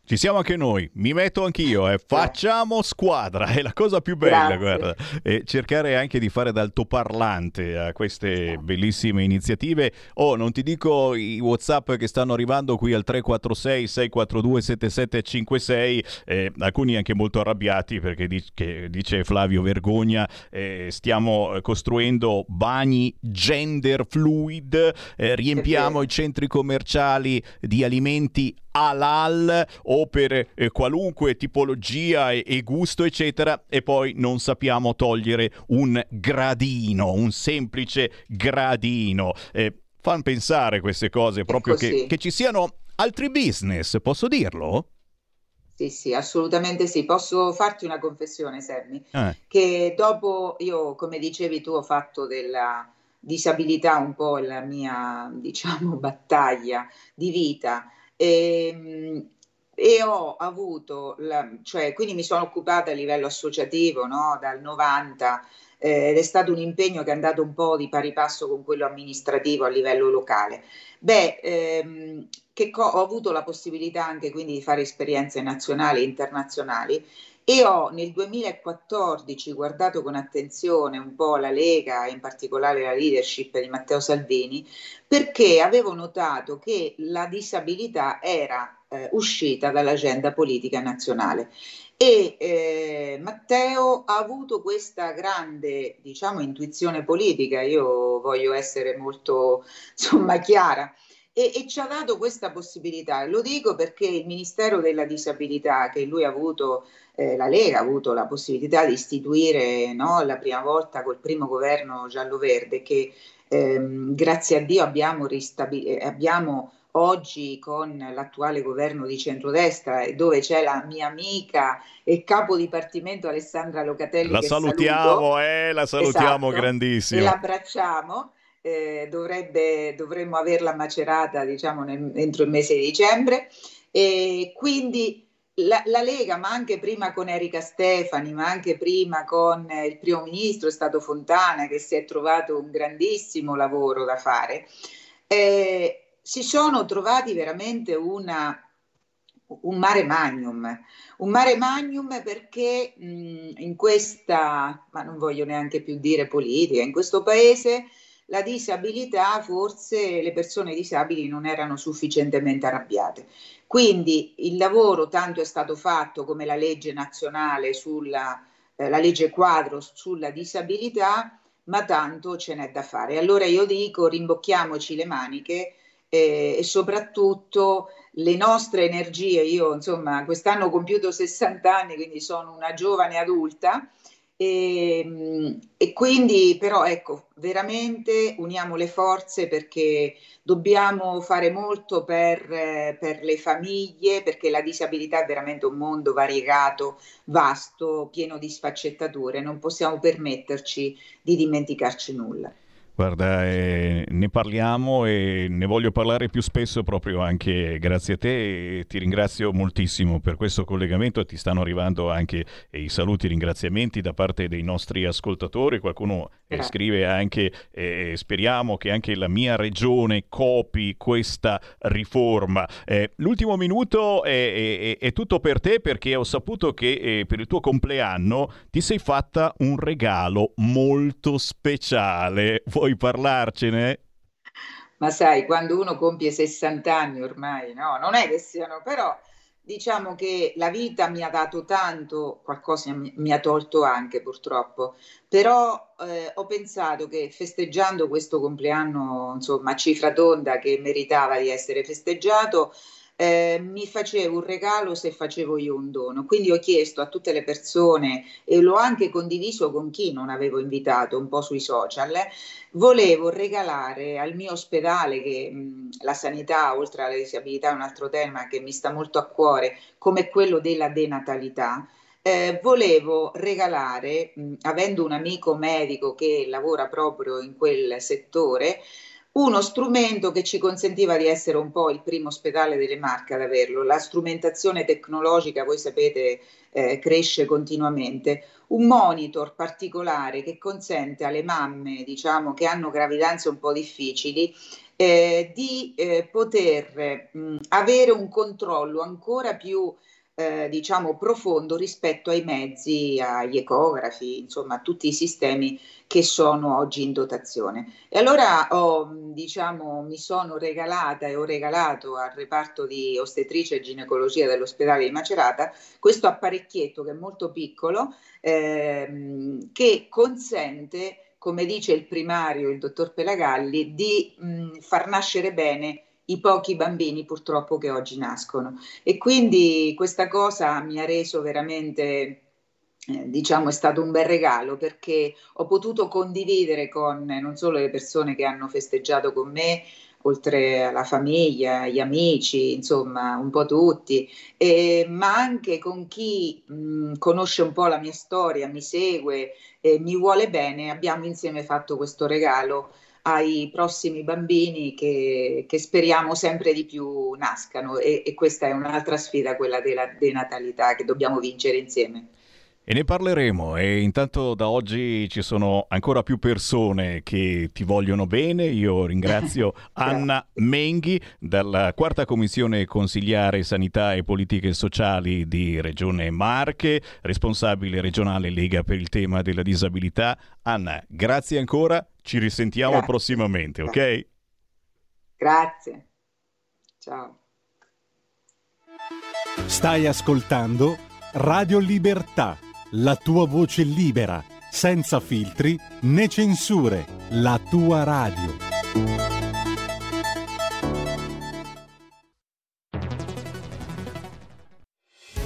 Ci siamo anche noi, mi metto anch'io, eh. facciamo squadra, è la cosa più bella, Grazie. guarda. E cercare anche di fare d'altoparlante a queste bellissime iniziative. Oh, non ti dico i WhatsApp che stanno arrivando qui al 346 642 7756, eh, alcuni anche molto arrabbiati perché di- dice Flavio Vergogna, eh, stiamo costruendo bagni gender fluid, eh, riempiamo i centri commerciali di alimenti halal o per eh, qualunque tipologia e, e gusto eccetera e poi non sappiamo togliere un gradino, un semplice gradino. Eh, fanno pensare queste cose proprio che, così. che ci siano altri business, posso dirlo? Sì, sì, assolutamente sì. Posso farti una confessione, Sammy, Eh. che dopo io, come dicevi tu, ho fatto della disabilità un po' la mia, diciamo, battaglia di vita e, e ho avuto, la, cioè, quindi mi sono occupata a livello associativo, no, dal 90 eh, ed è stato un impegno che è andato un po' di pari passo con quello amministrativo a livello locale. Beh, ehm, che co- ho avuto la possibilità anche quindi di fare esperienze nazionali e internazionali e ho nel 2014 guardato con attenzione un po' la Lega in particolare la leadership di Matteo Salvini perché avevo notato che la disabilità era eh, uscita dall'agenda politica nazionale. E eh, Matteo ha avuto questa grande, diciamo, intuizione politica, io voglio essere molto, insomma, chiara, e, e, ci ha dato questa possibilità. Lo dico perché il Ministero della Disabilità, che lui ha avuto, eh, la Lega ha avuto la possibilità di istituire no, la prima volta col primo governo giallo-verde, che ehm, grazie a Dio abbiamo, ristabil- abbiamo oggi con l'attuale governo di centrodestra, dove c'è la mia amica e capo dipartimento Alessandra Locatelli. La salutiamo, eh, la salutiamo esatto, grandissimo. E l'abbracciamo. Eh, dovrebbe, dovremmo averla macerata diciamo nel, entro il mese di dicembre e quindi la, la, Lega, ma anche prima con Erika Stefani, ma anche prima con il primo ministro, è stato Fontana, che si è trovato un grandissimo lavoro da fare. Eh, si sono trovati veramente una, un mare magnum, un mare magnum perché mh, in questa, ma non voglio neanche più dire politica, in questo paese la disabilità, forse le persone disabili non erano sufficientemente arrabbiate. Quindi il lavoro tanto è stato fatto come la legge nazionale sulla eh, la legge quadro sulla disabilità, ma tanto ce n'è da fare. Allora io dico rimbocchiamoci le maniche eh, e soprattutto le nostre energie. Io insomma quest'anno ho compiuto 60 anni, quindi sono una giovane adulta e, e, quindi però ecco, veramente uniamo le forze perché dobbiamo fare molto per, per, le famiglie, perché la disabilità è veramente un mondo variegato, vasto, pieno di sfaccettature, non possiamo permetterci di dimenticarci nulla. Guarda, eh, ne parliamo e ne voglio parlare più spesso proprio anche grazie a te e ti ringrazio moltissimo per questo collegamento ti stanno arrivando anche i saluti e ringraziamenti da parte dei nostri ascoltatori, qualcuno eh, scrive anche eh, speriamo che anche la mia regione copi questa riforma. Eh, l'ultimo minuto è, è, è, tutto per te perché ho saputo che eh, per il tuo compleanno ti sei fatta un regalo molto speciale. Vuoi vuoi parlarcene? Ma sai, quando uno compie 60 anni ormai, no, non è che siano, però diciamo che la vita mi ha dato tanto, qualcosa mi, mi ha tolto anche purtroppo, però eh, ho pensato che festeggiando questo compleanno, insomma, cifra tonda che meritava di essere festeggiato, eh, mi facevo un regalo se facevo io un dono. Quindi ho chiesto a tutte le persone e l'ho anche condiviso con chi non avevo invitato un po' sui social, volevo regalare al mio ospedale, che mh, la sanità oltre alla disabilità è un altro tema che mi sta molto a cuore, come quello della denatalità. Eh, volevo regalare, mh, avendo un amico medico che lavora proprio in quel settore, uno strumento che ci consentiva di essere un po' il primo ospedale delle Marche ad averlo. La strumentazione tecnologica, voi sapete, eh, cresce continuamente. Un monitor particolare che consente alle mamme, diciamo, che hanno gravidanze un po' difficili, eh, di eh, poter mh, avere un controllo ancora più eh, diciamo profondo rispetto ai mezzi, agli ecografi, insomma a tutti i sistemi che sono oggi in dotazione. E allora ho, diciamo, mi sono regalata e ho regalato al reparto di ostetricia e ginecologia dell'ospedale di Macerata questo apparecchietto che è molto piccolo ehm, che consente, come dice il primario, il dottor Pelagalli, di mh, far nascere bene i pochi bambini purtroppo che oggi nascono. E quindi questa cosa mi ha reso veramente eh, diciamo è stato un bel regalo perché ho potuto condividere con non solo le persone che hanno festeggiato con me, oltre alla famiglia, gli amici, insomma un po' tutti, eh, ma anche con chi mh, conosce un po' la mia storia, mi segue e mi vuole bene, abbiamo insieme fatto questo regalo ai prossimi bambini che, che speriamo sempre di più nascano e, e, questa è un'altra sfida, quella della denatalità che dobbiamo vincere insieme. E ne parleremo e intanto da oggi ci sono ancora più persone che ti vogliono bene. Io ringrazio Anna Menghi dalla quarta commissione consigliare sanità e politiche sociali di Regione Marche, responsabile regionale Lega per il tema della disabilità. Anna, grazie ancora, ci risentiamo Grazie. prossimamente, ok? Grazie. Ciao. Stai ascoltando Radio Libertà, la tua voce libera, senza filtri né censure, la tua radio.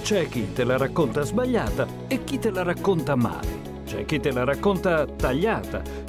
C'è chi te la racconta sbagliata e chi te la racconta male. C'è chi te la racconta tagliata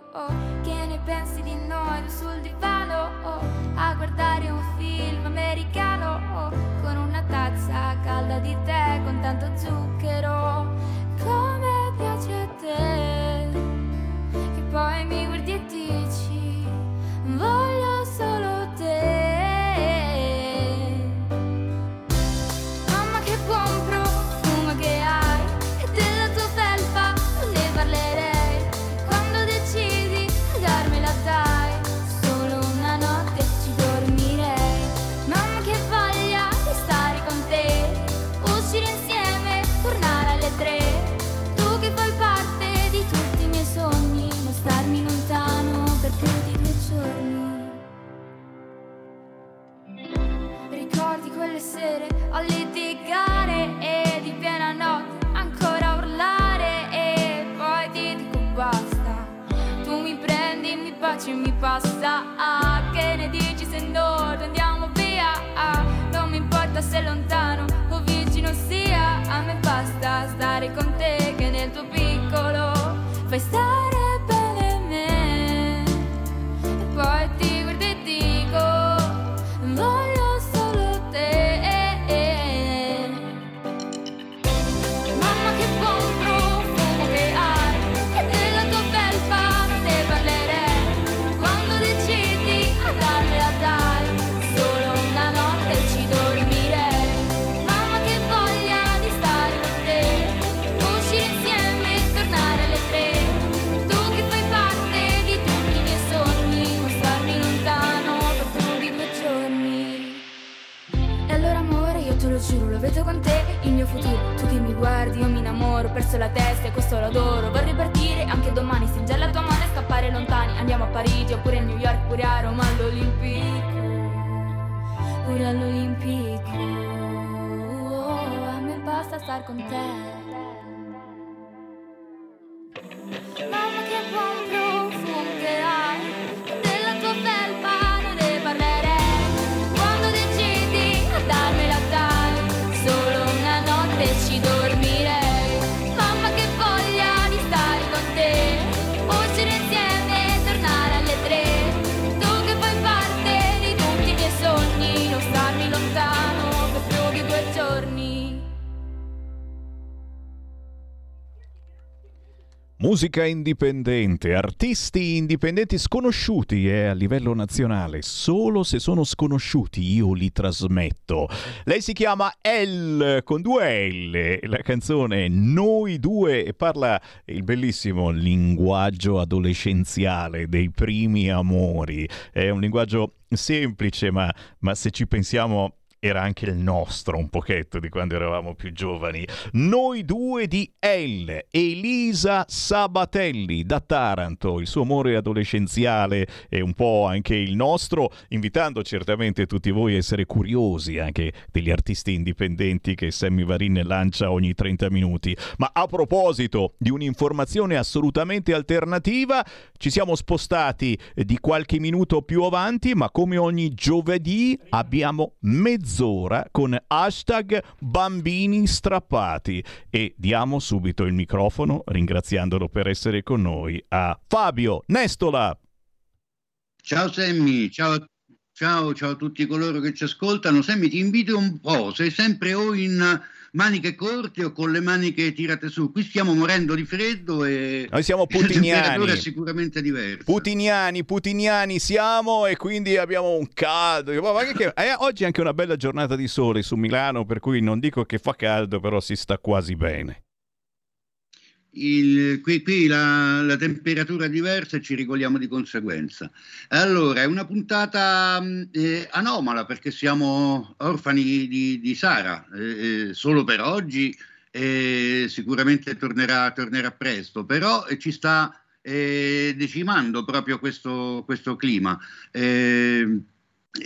Oh, oh. Musica indipendente, artisti indipendenti sconosciuti eh, a livello nazionale, solo se sono sconosciuti io li trasmetto. Lei si chiama L con due L, la canzone Noi due e parla il bellissimo linguaggio adolescenziale dei primi amori. È un linguaggio semplice, ma, ma se ci pensiamo era anche il nostro un pochetto di quando eravamo più giovani. Noi due di L, Elisa Sabatelli da Taranto, il suo amore adolescenziale e un po' anche il nostro, invitando certamente tutti voi a essere curiosi anche degli artisti indipendenti che Sammy Varin lancia ogni 30 minuti. Ma a proposito di un'informazione assolutamente alternativa, ci siamo spostati di qualche minuto più avanti, ma come ogni giovedì abbiamo mezz'ora con hashtag bambini strappati e diamo subito il microfono ringraziandolo per essere con noi a Fabio Nestola. Ciao Sammy, ciao, ciao, ciao a tutti coloro che ci ascoltano. Sammy, ti invito un po', sei sempre o in maniche corte o con le maniche tirate su. Qui stiamo morendo di freddo e Noi siamo la putiniani. è sicuramente diversa. Putiniani, putiniani siamo e quindi abbiamo un caldo. Che- eh, oggi è anche una bella giornata di sole su Milano, per cui non dico che fa caldo, però si sta quasi bene. Il- qui qui la, la temperatura è diversa e ci regoliamo di conseguenza. Allora, è una puntata mh, eh, anomala perché siamo orfani di, di Sara, eh, eh, solo per oggi, eh, sicuramente tornerà, tornerà presto, però eh, ci sta eh, decimando proprio questo, questo clima. Eh,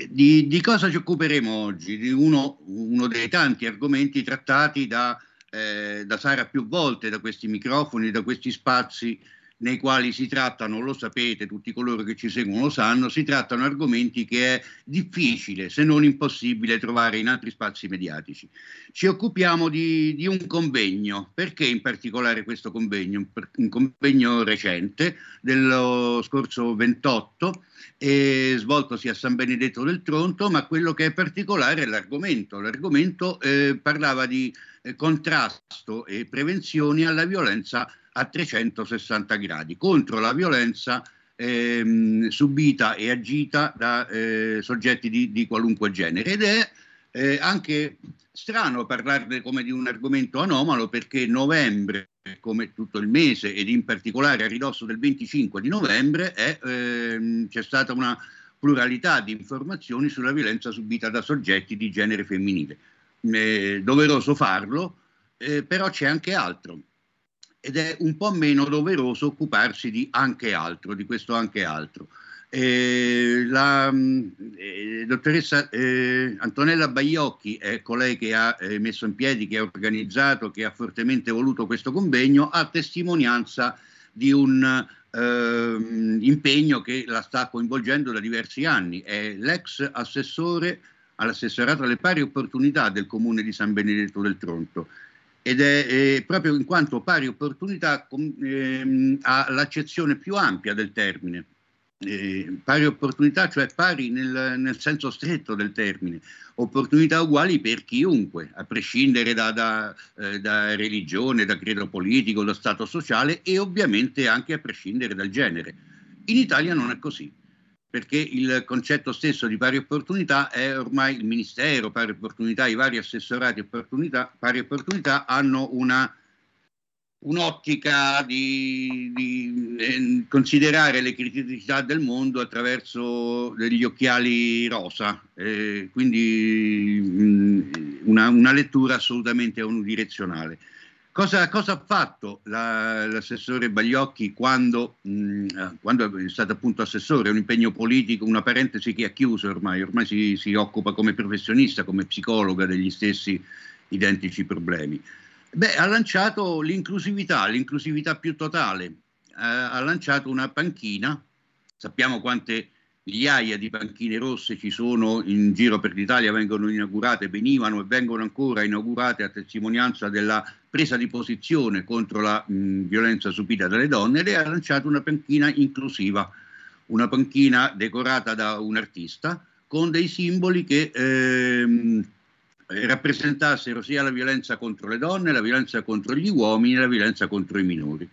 di, di cosa ci occuperemo oggi? Di uno, uno dei tanti argomenti trattati da, eh, da Sara più volte, da questi microfoni, da questi spazi nei quali si trattano, lo sapete, tutti coloro che ci seguono lo sanno, si trattano argomenti che è difficile, se non impossibile, trovare in altri spazi mediatici. Ci occupiamo di, di un convegno, perché in particolare questo convegno? Un, convegno recente dello scorso 28, eh, svoltosi a San Benedetto del Tronto, ma quello che è particolare è l'argomento. L'argomento eh, parlava di eh, contrasto e prevenzioni alla violenza a 360 gradi, contro la violenza ehm, subita e agita da eh, soggetti di, di qualunque genere. Ed è eh, anche strano parlarne come di un argomento anomalo perché novembre, come tutto il mese ed in particolare a ridosso del 25 di novembre, è, ehm, c'è stata una pluralità di informazioni sulla violenza subita da soggetti di genere femminile. È doveroso farlo, eh, però c'è anche altro ed è un po' meno doveroso occuparsi di anche altro, di questo anche altro. Eh, la mh, eh, dottoressa eh, Antonella Baiocchi è colei che ha eh, messo in piedi, che ha organizzato, che ha fortemente voluto questo convegno, a testimonianza di un ehm, impegno che la sta coinvolgendo da diversi anni. È l'ex assessore all'assessorato alle pari opportunità del comune di San Benedetto del Tronto ed è eh, proprio in quanto pari opportunità ehm, ha l'accezione più ampia del termine. Eh, pari opportunità, cioè pari nel, nel senso stretto del termine, opportunità uguali per chiunque, a prescindere da, da, eh, da religione, da credo politico, da stato sociale e ovviamente anche a prescindere dal genere. In Italia non è così perché il concetto stesso di pari opportunità è ormai il Ministero, pari opportunità, i vari assessorati opportunità, pari opportunità hanno una, un'ottica di, di eh, considerare le criticità del mondo attraverso degli occhiali rosa, eh, quindi mh, una, una lettura assolutamente unidirezionale. Cosa, cosa, ha fatto la, l'assessore Bagliocchi quando, mh, quando, è stato appunto assessore? Un impegno politico, una parentesi che ha chiuso ormai, ormai si, si, occupa come professionista, come psicologa degli stessi identici problemi. Beh, ha lanciato l'inclusività, l'inclusività più totale, eh, ha lanciato una panchina, sappiamo quante migliaia di panchine rosse ci sono in giro per l'Italia, vengono inaugurate, venivano e vengono ancora inaugurate a testimonianza della presa di posizione contro la mh, violenza subita dalle donne ed ha lanciato una panchina inclusiva, una panchina decorata da un artista con dei simboli che ehm, rappresentassero sia la violenza contro le donne, la violenza contro gli uomini e la violenza contro i minori.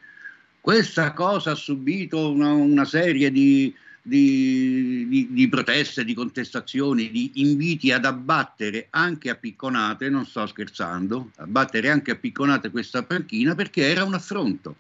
Questa cosa ha subito una, una serie di, di, di, di, proteste, di contestazioni, di inviti ad abbattere anche a picconate, non sto scherzando, abbattere anche a picconate questa panchina perché era un affronto.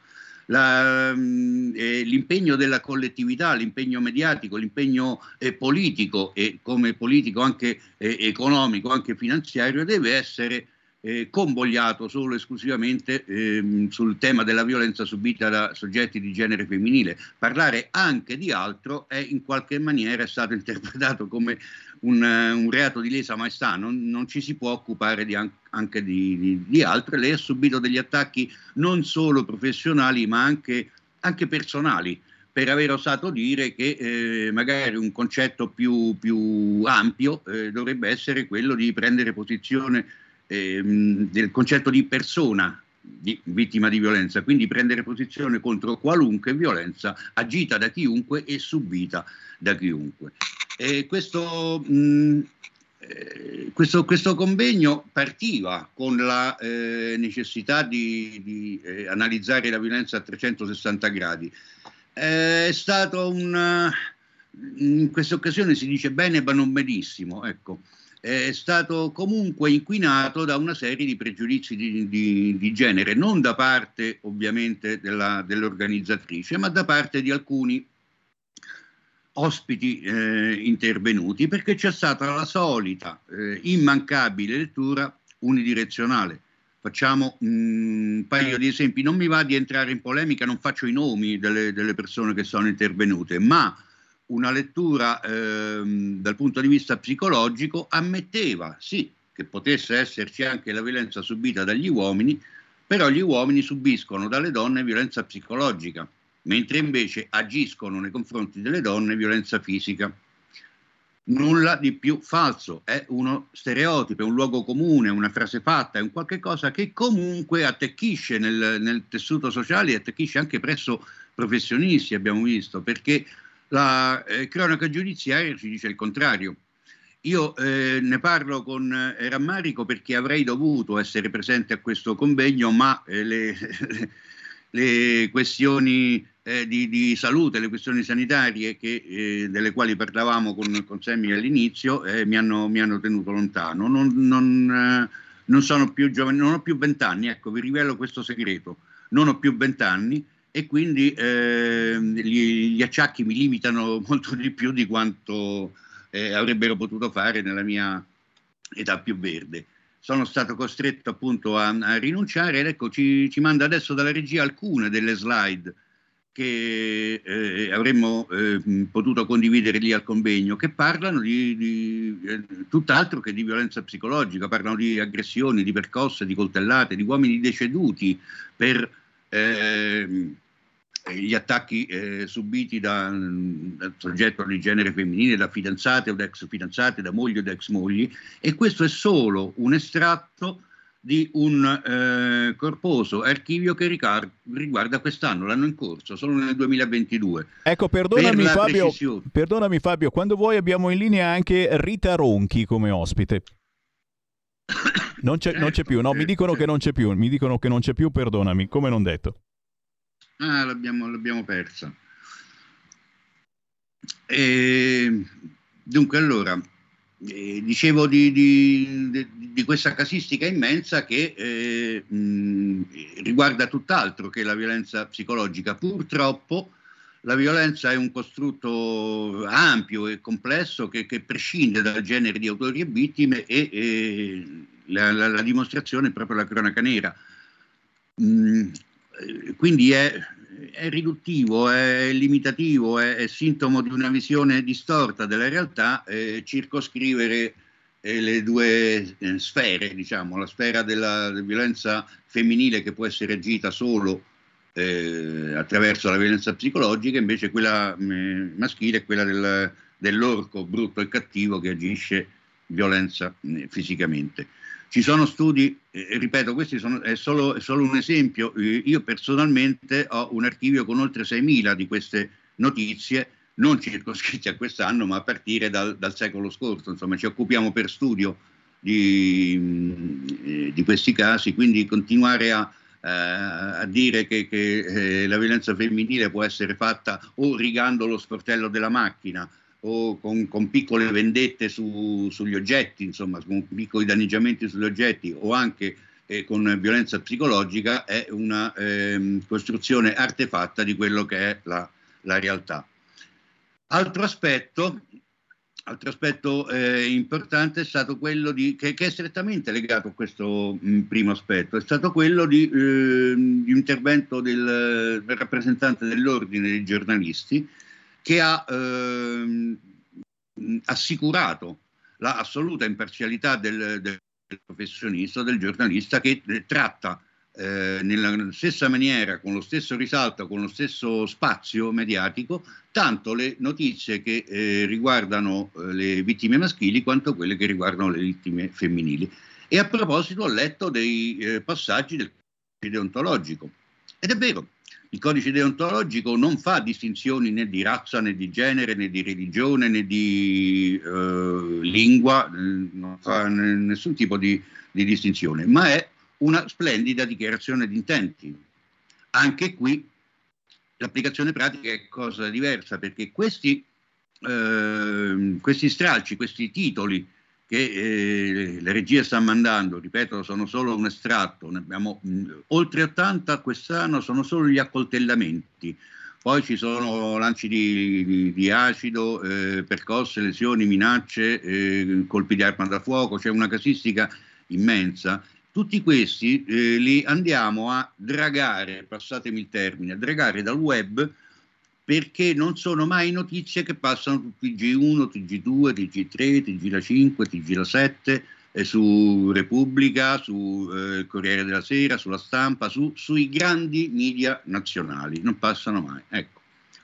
la, mh, eh, l'impegno della collettività, l'impegno mediatico, l'impegno eh, politico e come politico anche eh, economico, anche finanziario, deve essere eh, convogliato solo e esclusivamente ehm, sul tema della violenza subita da soggetti di genere femminile. Parlare anche di altro è in qualche maniera stato interpretato come un, un reato di lesa maestà, non, non, ci si può occupare di, anche di, di, di, altro. Lei ha subito degli attacchi non solo professionali ma anche, anche personali per aver osato dire che eh, magari un concetto più, più ampio eh, dovrebbe essere quello di prendere posizione ehm, del concetto di persona di, vittima di violenza, quindi prendere posizione contro qualunque violenza agita da chiunque e subita da chiunque. E questo, mh, eh, questo, questo, convegno partiva con la eh, necessità di, di eh, analizzare la violenza a 360 gradi. è stato un... in questa occasione si dice bene ma non benissimo, ecco è stato comunque inquinato da una serie di pregiudizi di, di, di genere, non da parte ovviamente della, dell'organizzatrice, ma da parte di alcuni ospiti eh, intervenuti, perché c'è stata la solita eh, immancabile lettura unidirezionale. Facciamo mm, un paio di esempi, non mi va di entrare in polemica, non faccio i nomi delle, delle persone che sono intervenute, ma una lettura ehm, dal punto di vista psicologico ammetteva sì che potesse esserci anche la violenza subita dagli uomini, però gli uomini subiscono dalle donne violenza psicologica, mentre invece agiscono nei confronti delle donne violenza fisica. Nulla di più falso, è uno stereotipo, è un luogo comune, una frase fatta, è un qualche cosa che comunque attecchisce nel, nel tessuto sociale e attecchisce anche presso professionisti, abbiamo visto, perché la eh, cronaca giudiziaria ci dice il contrario. Io eh, ne parlo con eh, rammarico perché avrei dovuto essere presente a questo convegno, ma eh, le, le, questioni eh, di, di, salute, le questioni sanitarie che, eh, delle quali parlavamo con, con Semmi all'inizio mi hanno, mi, hanno, tenuto lontano. Non, non, non sono più giovane, non ho più vent'anni, ecco, vi rivelo questo segreto. Non ho più vent'anni e quindi eh, gli, gli, acciacchi mi limitano molto di più di quanto eh, avrebbero potuto fare nella mia età più verde. Sono stato costretto appunto a, a rinunciare ed ecco ci, ci, manda adesso dalla regia alcune delle slide che eh, avremmo eh, potuto condividere lì al convegno, che parlano di, di eh, tutt'altro che di violenza psicologica, parlano di aggressioni, di percosse, di coltellate, di uomini deceduti per eh, gli attacchi eh, subiti da, dal soggetto di genere femminile, da fidanzate o da ex fidanzate, da mogli o da ex mogli, e questo è solo un estratto di un eh, corposo archivio che ricar- riguarda quest'anno, l'anno in corso, solo nel 2022. Ecco, perdonami per Fabio, perdonami Fabio, quando vuoi abbiamo in linea anche Rita Ronchi come ospite. Non c'è, non c'è più, no, mi dicono che non c'è più, mi dicono che non c'è più, perdonami, come non detto. Ah, l'abbiamo, l'abbiamo persa. E, dunque, allora, eh, dicevo di, di, di, di, questa casistica immensa che eh, mh, riguarda tutt'altro che la violenza psicologica. Purtroppo la violenza è un costrutto ampio e complesso che, che prescinde dal genere di autori e vittime e, e la, la, la, dimostrazione è proprio la cronaca nera. Mm, quindi è, è, riduttivo, è limitativo, è, è, sintomo di una visione distorta della realtà eh, circoscrivere eh, le due eh, sfere, diciamo, la sfera della, della, violenza femminile che può essere agita solo eh, attraverso la violenza psicologica, invece quella eh, maschile è quella del, dell'orco brutto e cattivo che agisce violenza eh, fisicamente. Ci sono studi, eh, ripeto, questo è è solo un esempio, eh, io personalmente ho un archivio con oltre 6.000 di queste notizie, non circoscritte a quest'anno, ma a partire dal, dal secolo scorso, insomma ci occupiamo per studio di, eh, di questi casi, quindi continuare a, eh, a dire che, che eh, la violenza femminile può essere fatta o rigando lo sportello della macchina o con, con piccole vendette su, sugli oggetti, insomma, con piccoli danneggiamenti sugli oggetti o anche e con violenza psicologica è una ehm, costruzione artefatta di quello che è la, la realtà. Altro aspetto, altro aspetto eh, importante è stato quello di, che, che, è strettamente legato a questo mh, primo aspetto, è stato quello di, eh, di intervento del, del, rappresentante dell'ordine dei giornalisti che ha eh, assicurato l'assoluta imparzialità del, del professionista, del giornalista che eh, tratta eh, nella stessa maniera, con lo stesso risalto, con lo stesso spazio mediatico, tanto le notizie che eh, riguardano eh, le vittime maschili quanto quelle che riguardano le vittime femminili. E a proposito ho letto dei eh, passaggi del deontologico. Ed è vero, il codice deontologico non fa distinzioni né di razza né di genere né di religione né di eh, lingua, non fa nessun tipo di, di distinzione, ma è una splendida dichiarazione di intenti. Anche qui l'applicazione pratica è cosa diversa perché questi, eh, questi stralci, questi titoli che eh, la regia sta mandando, ripeto, sono solo un estratto, ne abbiamo mh, oltre 80 quest'anno, sono solo gli accoltellamenti. Poi ci sono lanci di, di, di acido, eh, percosse, lesioni, minacce, eh, colpi di arma da fuoco, c'è una casistica immensa tutti questi eh, li andiamo a dragare, passatemi il termine, a dragare dal web perché non sono mai notizie che passano su TG1, TG2, TG3, TG5, TG7, eh, su Repubblica, su eh, Corriere della Sera, sulla stampa, su, sui grandi media nazionali, non passano mai. Ecco,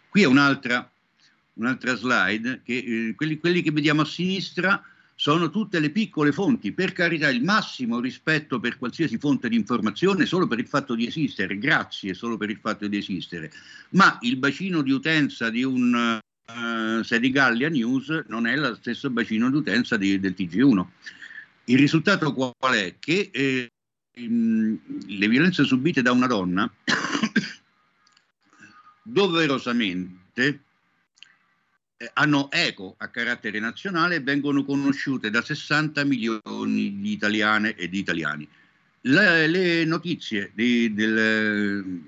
qui è un'altra, un'altra slide, che, eh, quelli, quelli che vediamo a sinistra sono tutte le piccole fonti, per carità il massimo rispetto per qualsiasi fonte di informazione solo per il fatto di esistere, grazie solo per il fatto di esistere, ma il bacino di utenza di un uh, Sedigallia News non è lo stesso bacino di utenza di, del TG1. Il risultato qual è? Che eh, le violenze subite da una donna doverosamente eh, hanno eco a carattere nazionale e vengono conosciute da 60 milioni di italiane e di italiani. Le, le notizie di, del,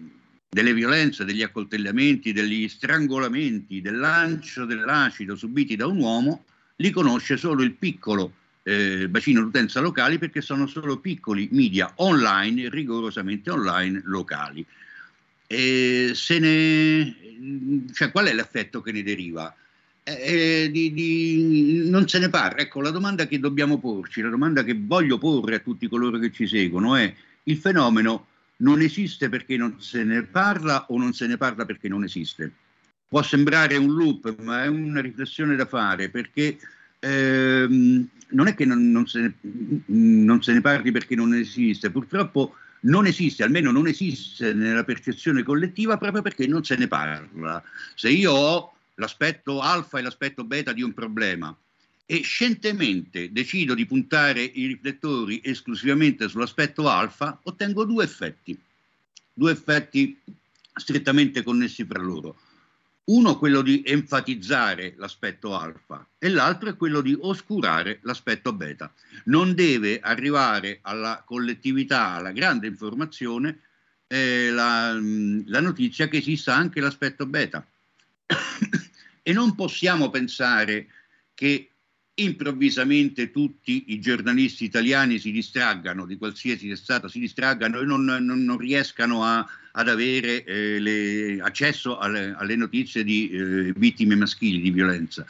delle violenze, degli accoltellamenti, degli strangolamenti, del lancio dell'acido subiti da un uomo li conosce solo il piccolo eh, bacino d'utenza locali perché sono solo piccoli media online, rigorosamente online, locali. E se ne, cioè, qual è l'effetto che ne deriva? Eh, di, di, non se ne parla. Ecco, la domanda che dobbiamo porci, la domanda che voglio porre a tutti coloro che ci seguono è il fenomeno non esiste perché non se ne parla o non se ne parla perché non esiste. Può sembrare un loop, ma è una riflessione da fare perché ehm, non è che non, non, se ne, non se ne parli perché non esiste, purtroppo non esiste, almeno non esiste nella percezione collettiva proprio perché non se ne parla. Se io ho l'aspetto alfa e l'aspetto beta di un problema e scientemente decido di puntare i riflettori esclusivamente sull'aspetto alfa, ottengo due effetti, due effetti strettamente connessi fra loro. Uno quello di enfatizzare l'aspetto alfa e l'altro è quello di oscurare l'aspetto beta. Non deve arrivare alla collettività, alla grande informazione, eh, la, la notizia che esista anche l'aspetto beta. E non possiamo pensare che improvvisamente tutti i giornalisti italiani si distraggano di qualsiasi testata, si distraggano e non, non, non riescano a, ad avere eh, le, accesso alle, alle, notizie di eh, vittime maschili di violenza.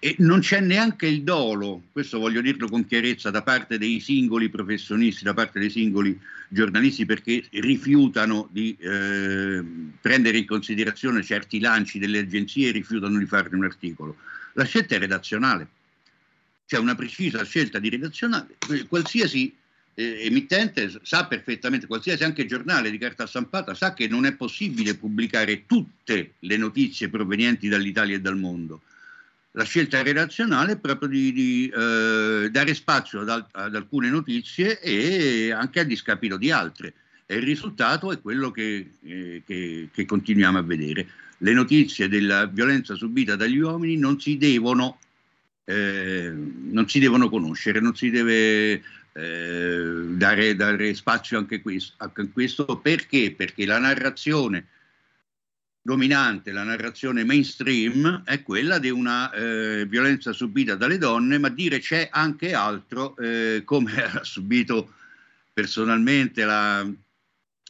E non c'è neanche il dolo, questo voglio dirlo con chiarezza, da parte dei singoli professionisti, da parte dei singoli giornalisti, perché rifiutano di eh, prendere in considerazione certi lanci delle agenzie e rifiutano di farne un articolo. La scelta è redazionale, c'è una precisa scelta di redazionale. Qualsiasi eh, emittente sa perfettamente, qualsiasi anche giornale di carta stampata sa che non è possibile pubblicare tutte le notizie provenienti dall'Italia e dal mondo la scelta redazionale è proprio di, di eh, dare spazio ad, ad, alcune notizie e anche a discapito di altre. E il risultato è quello che, eh, che, che, continuiamo a vedere. Le notizie della violenza subita dagli uomini non si devono, eh, non si devono conoscere, non si deve eh, dare, dare spazio anche, a questo perché? Perché la narrazione dominante, la narrazione mainstream è quella di una eh, violenza subita dalle donne, ma dire c'è anche altro, eh, come ha subito personalmente la,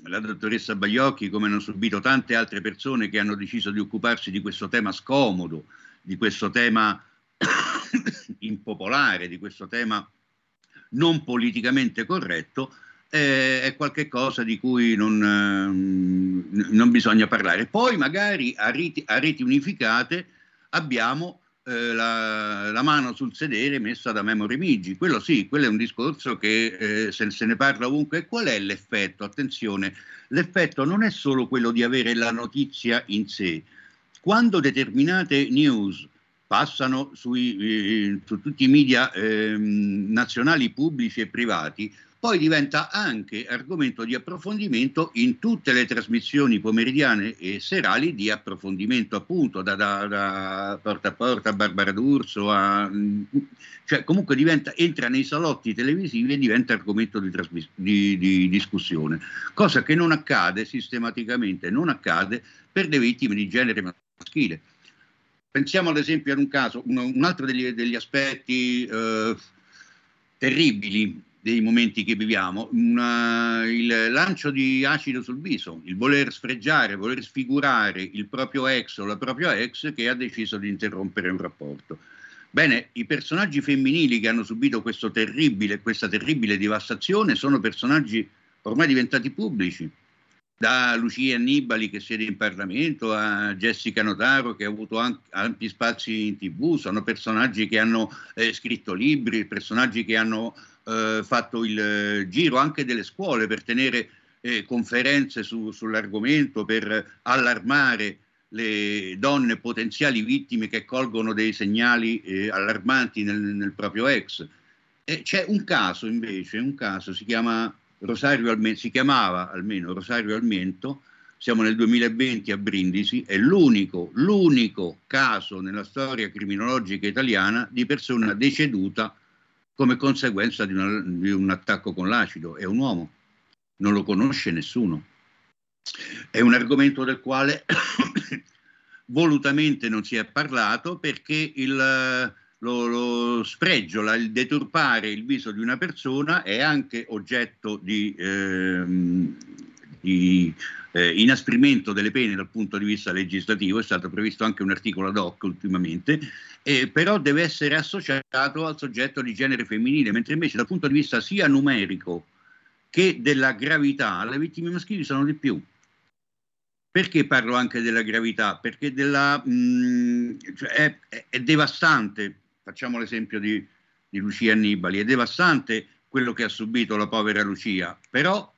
la dottoressa Baiocchi, come hanno subito tante altre persone che hanno deciso di occuparsi di questo tema scomodo, di questo tema impopolare, di questo tema non politicamente corretto, eh, è qualcosa di cui non, eh, non, bisogna parlare. Poi magari a reti, a reti unificate abbiamo eh, la, la, mano sul sedere messa da Memory Migi. Quello sì, quello è un discorso che eh, se, se, ne parla ovunque. Qual è l'effetto? Attenzione, l'effetto non è solo quello di avere la notizia in sé. Quando determinate news passano sui, eh, su tutti i media ehm, nazionali, pubblici e privati, poi diventa anche argomento di approfondimento in tutte le trasmissioni pomeridiane e serali di approfondimento, appunto, da, da, da porta a porta a Barbara D'Urso, a, cioè comunque diventa, entra nei salotti televisivi e diventa argomento di, trasmis- di, di discussione, cosa che non accade sistematicamente, non accade per le vittime di genere maschile. Pensiamo ad esempio ad un caso, un, un altro degli, degli aspetti eh, terribili dei momenti che viviamo, una, il lancio di acido sul viso, il voler sfregiare, voler sfigurare il proprio ex o la propria ex che ha deciso di interrompere un rapporto. Bene, i personaggi femminili che hanno subito terribile, questa terribile devastazione sono personaggi ormai diventati pubblici, da Lucia Annibali che siede in Parlamento a Jessica Notaro che ha avuto ampi spazi in tv, sono personaggi che hanno eh, scritto libri, personaggi che hanno eh, fatto il eh, giro anche delle scuole per tenere eh, conferenze su, sull'argomento, per allarmare le donne potenziali vittime che colgono dei segnali eh, allarmanti nel, nel, proprio ex. E c'è un caso invece, un caso si, chiama Rosario Almento, si chiamava almeno Rosario Almento, siamo nel 2020 a Brindisi, è l'unico, l'unico caso nella storia criminologica italiana di persona deceduta come conseguenza di, una, di un attacco con l'acido. È un uomo, non lo conosce nessuno. È un argomento del quale volutamente non si è parlato perché il, lo, lo spregio, la, il deturpare il viso di una persona è anche oggetto di, ehm, di eh, inasprimento delle pene dal punto di vista legislativo, è stato previsto anche un articolo ad hoc ultimamente, eh, però deve essere associato al soggetto di genere femminile, mentre invece dal punto di vista sia numerico che della gravità, le vittime maschili sono di più. Perché parlo anche della gravità? Perché della, mh, mm, cioè è, è, è, devastante, facciamo l'esempio di, di Lucia Annibali, è devastante quello che ha subito la povera Lucia, però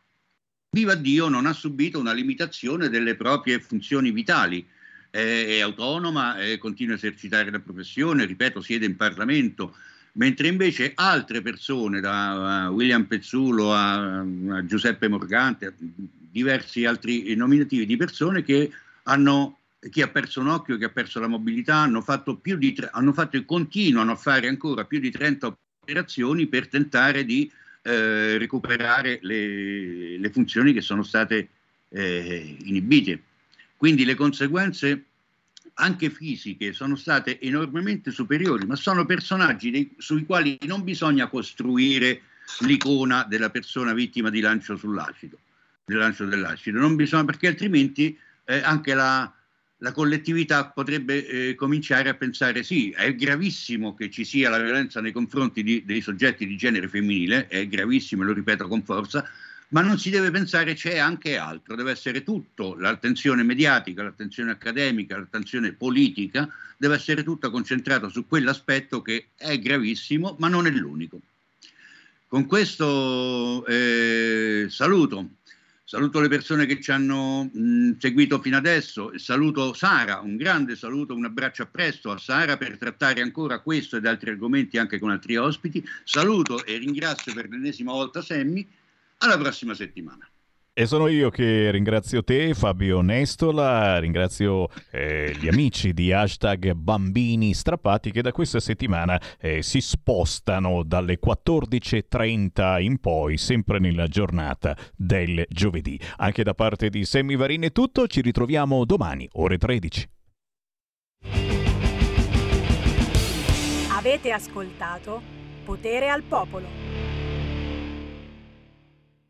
viva Dio, non ha subito una limitazione delle proprie funzioni vitali. È, è autonoma, è, continua a esercitare la professione, ripeto, siede in Parlamento, mentre invece altre persone, da William Pezzulo a, a, Giuseppe Morgante, diversi altri nominativi di persone che hanno chi ha perso un occhio, chi ha perso la mobilità, hanno fatto, più di, hanno fatto e continuano a fare ancora più di 30 operazioni per tentare di eh, recuperare le, le, funzioni che sono state eh, inibite. Quindi le conseguenze anche fisiche sono state enormemente superiori, ma sono personaggi dei, sui quali non bisogna costruire l'icona della persona vittima di lancio sull'acido, del lancio dell'acido, bisogna, perché altrimenti eh, anche la, la collettività potrebbe eh, cominciare a pensare sì, è gravissimo che ci sia la violenza nei confronti di, dei soggetti di genere femminile, è gravissimo, lo ripeto con forza, ma non si deve pensare c'è anche altro, deve essere tutto, l'attenzione mediatica, l'attenzione accademica, l'attenzione politica, deve essere tutta concentrata su quell'aspetto che è gravissimo, ma non è l'unico. Con questo eh, saluto Saluto le persone che ci hanno mh, seguito fino adesso, saluto Sara, un grande saluto, un abbraccio a presto a Sara per trattare ancora questo ed altri argomenti anche con altri ospiti. Saluto e ringrazio per l'ennesima volta Semmi, alla prossima settimana. E sono io che ringrazio te, Fabio Nestola, ringrazio eh, gli amici di hashtag Bambini Strappati che da questa settimana eh, si spostano dalle 14.30 in poi, sempre nella giornata del giovedì. Anche da parte di Sammy Varin è tutto, ci ritroviamo domani, ore 13. Avete ascoltato Potere al Popolo.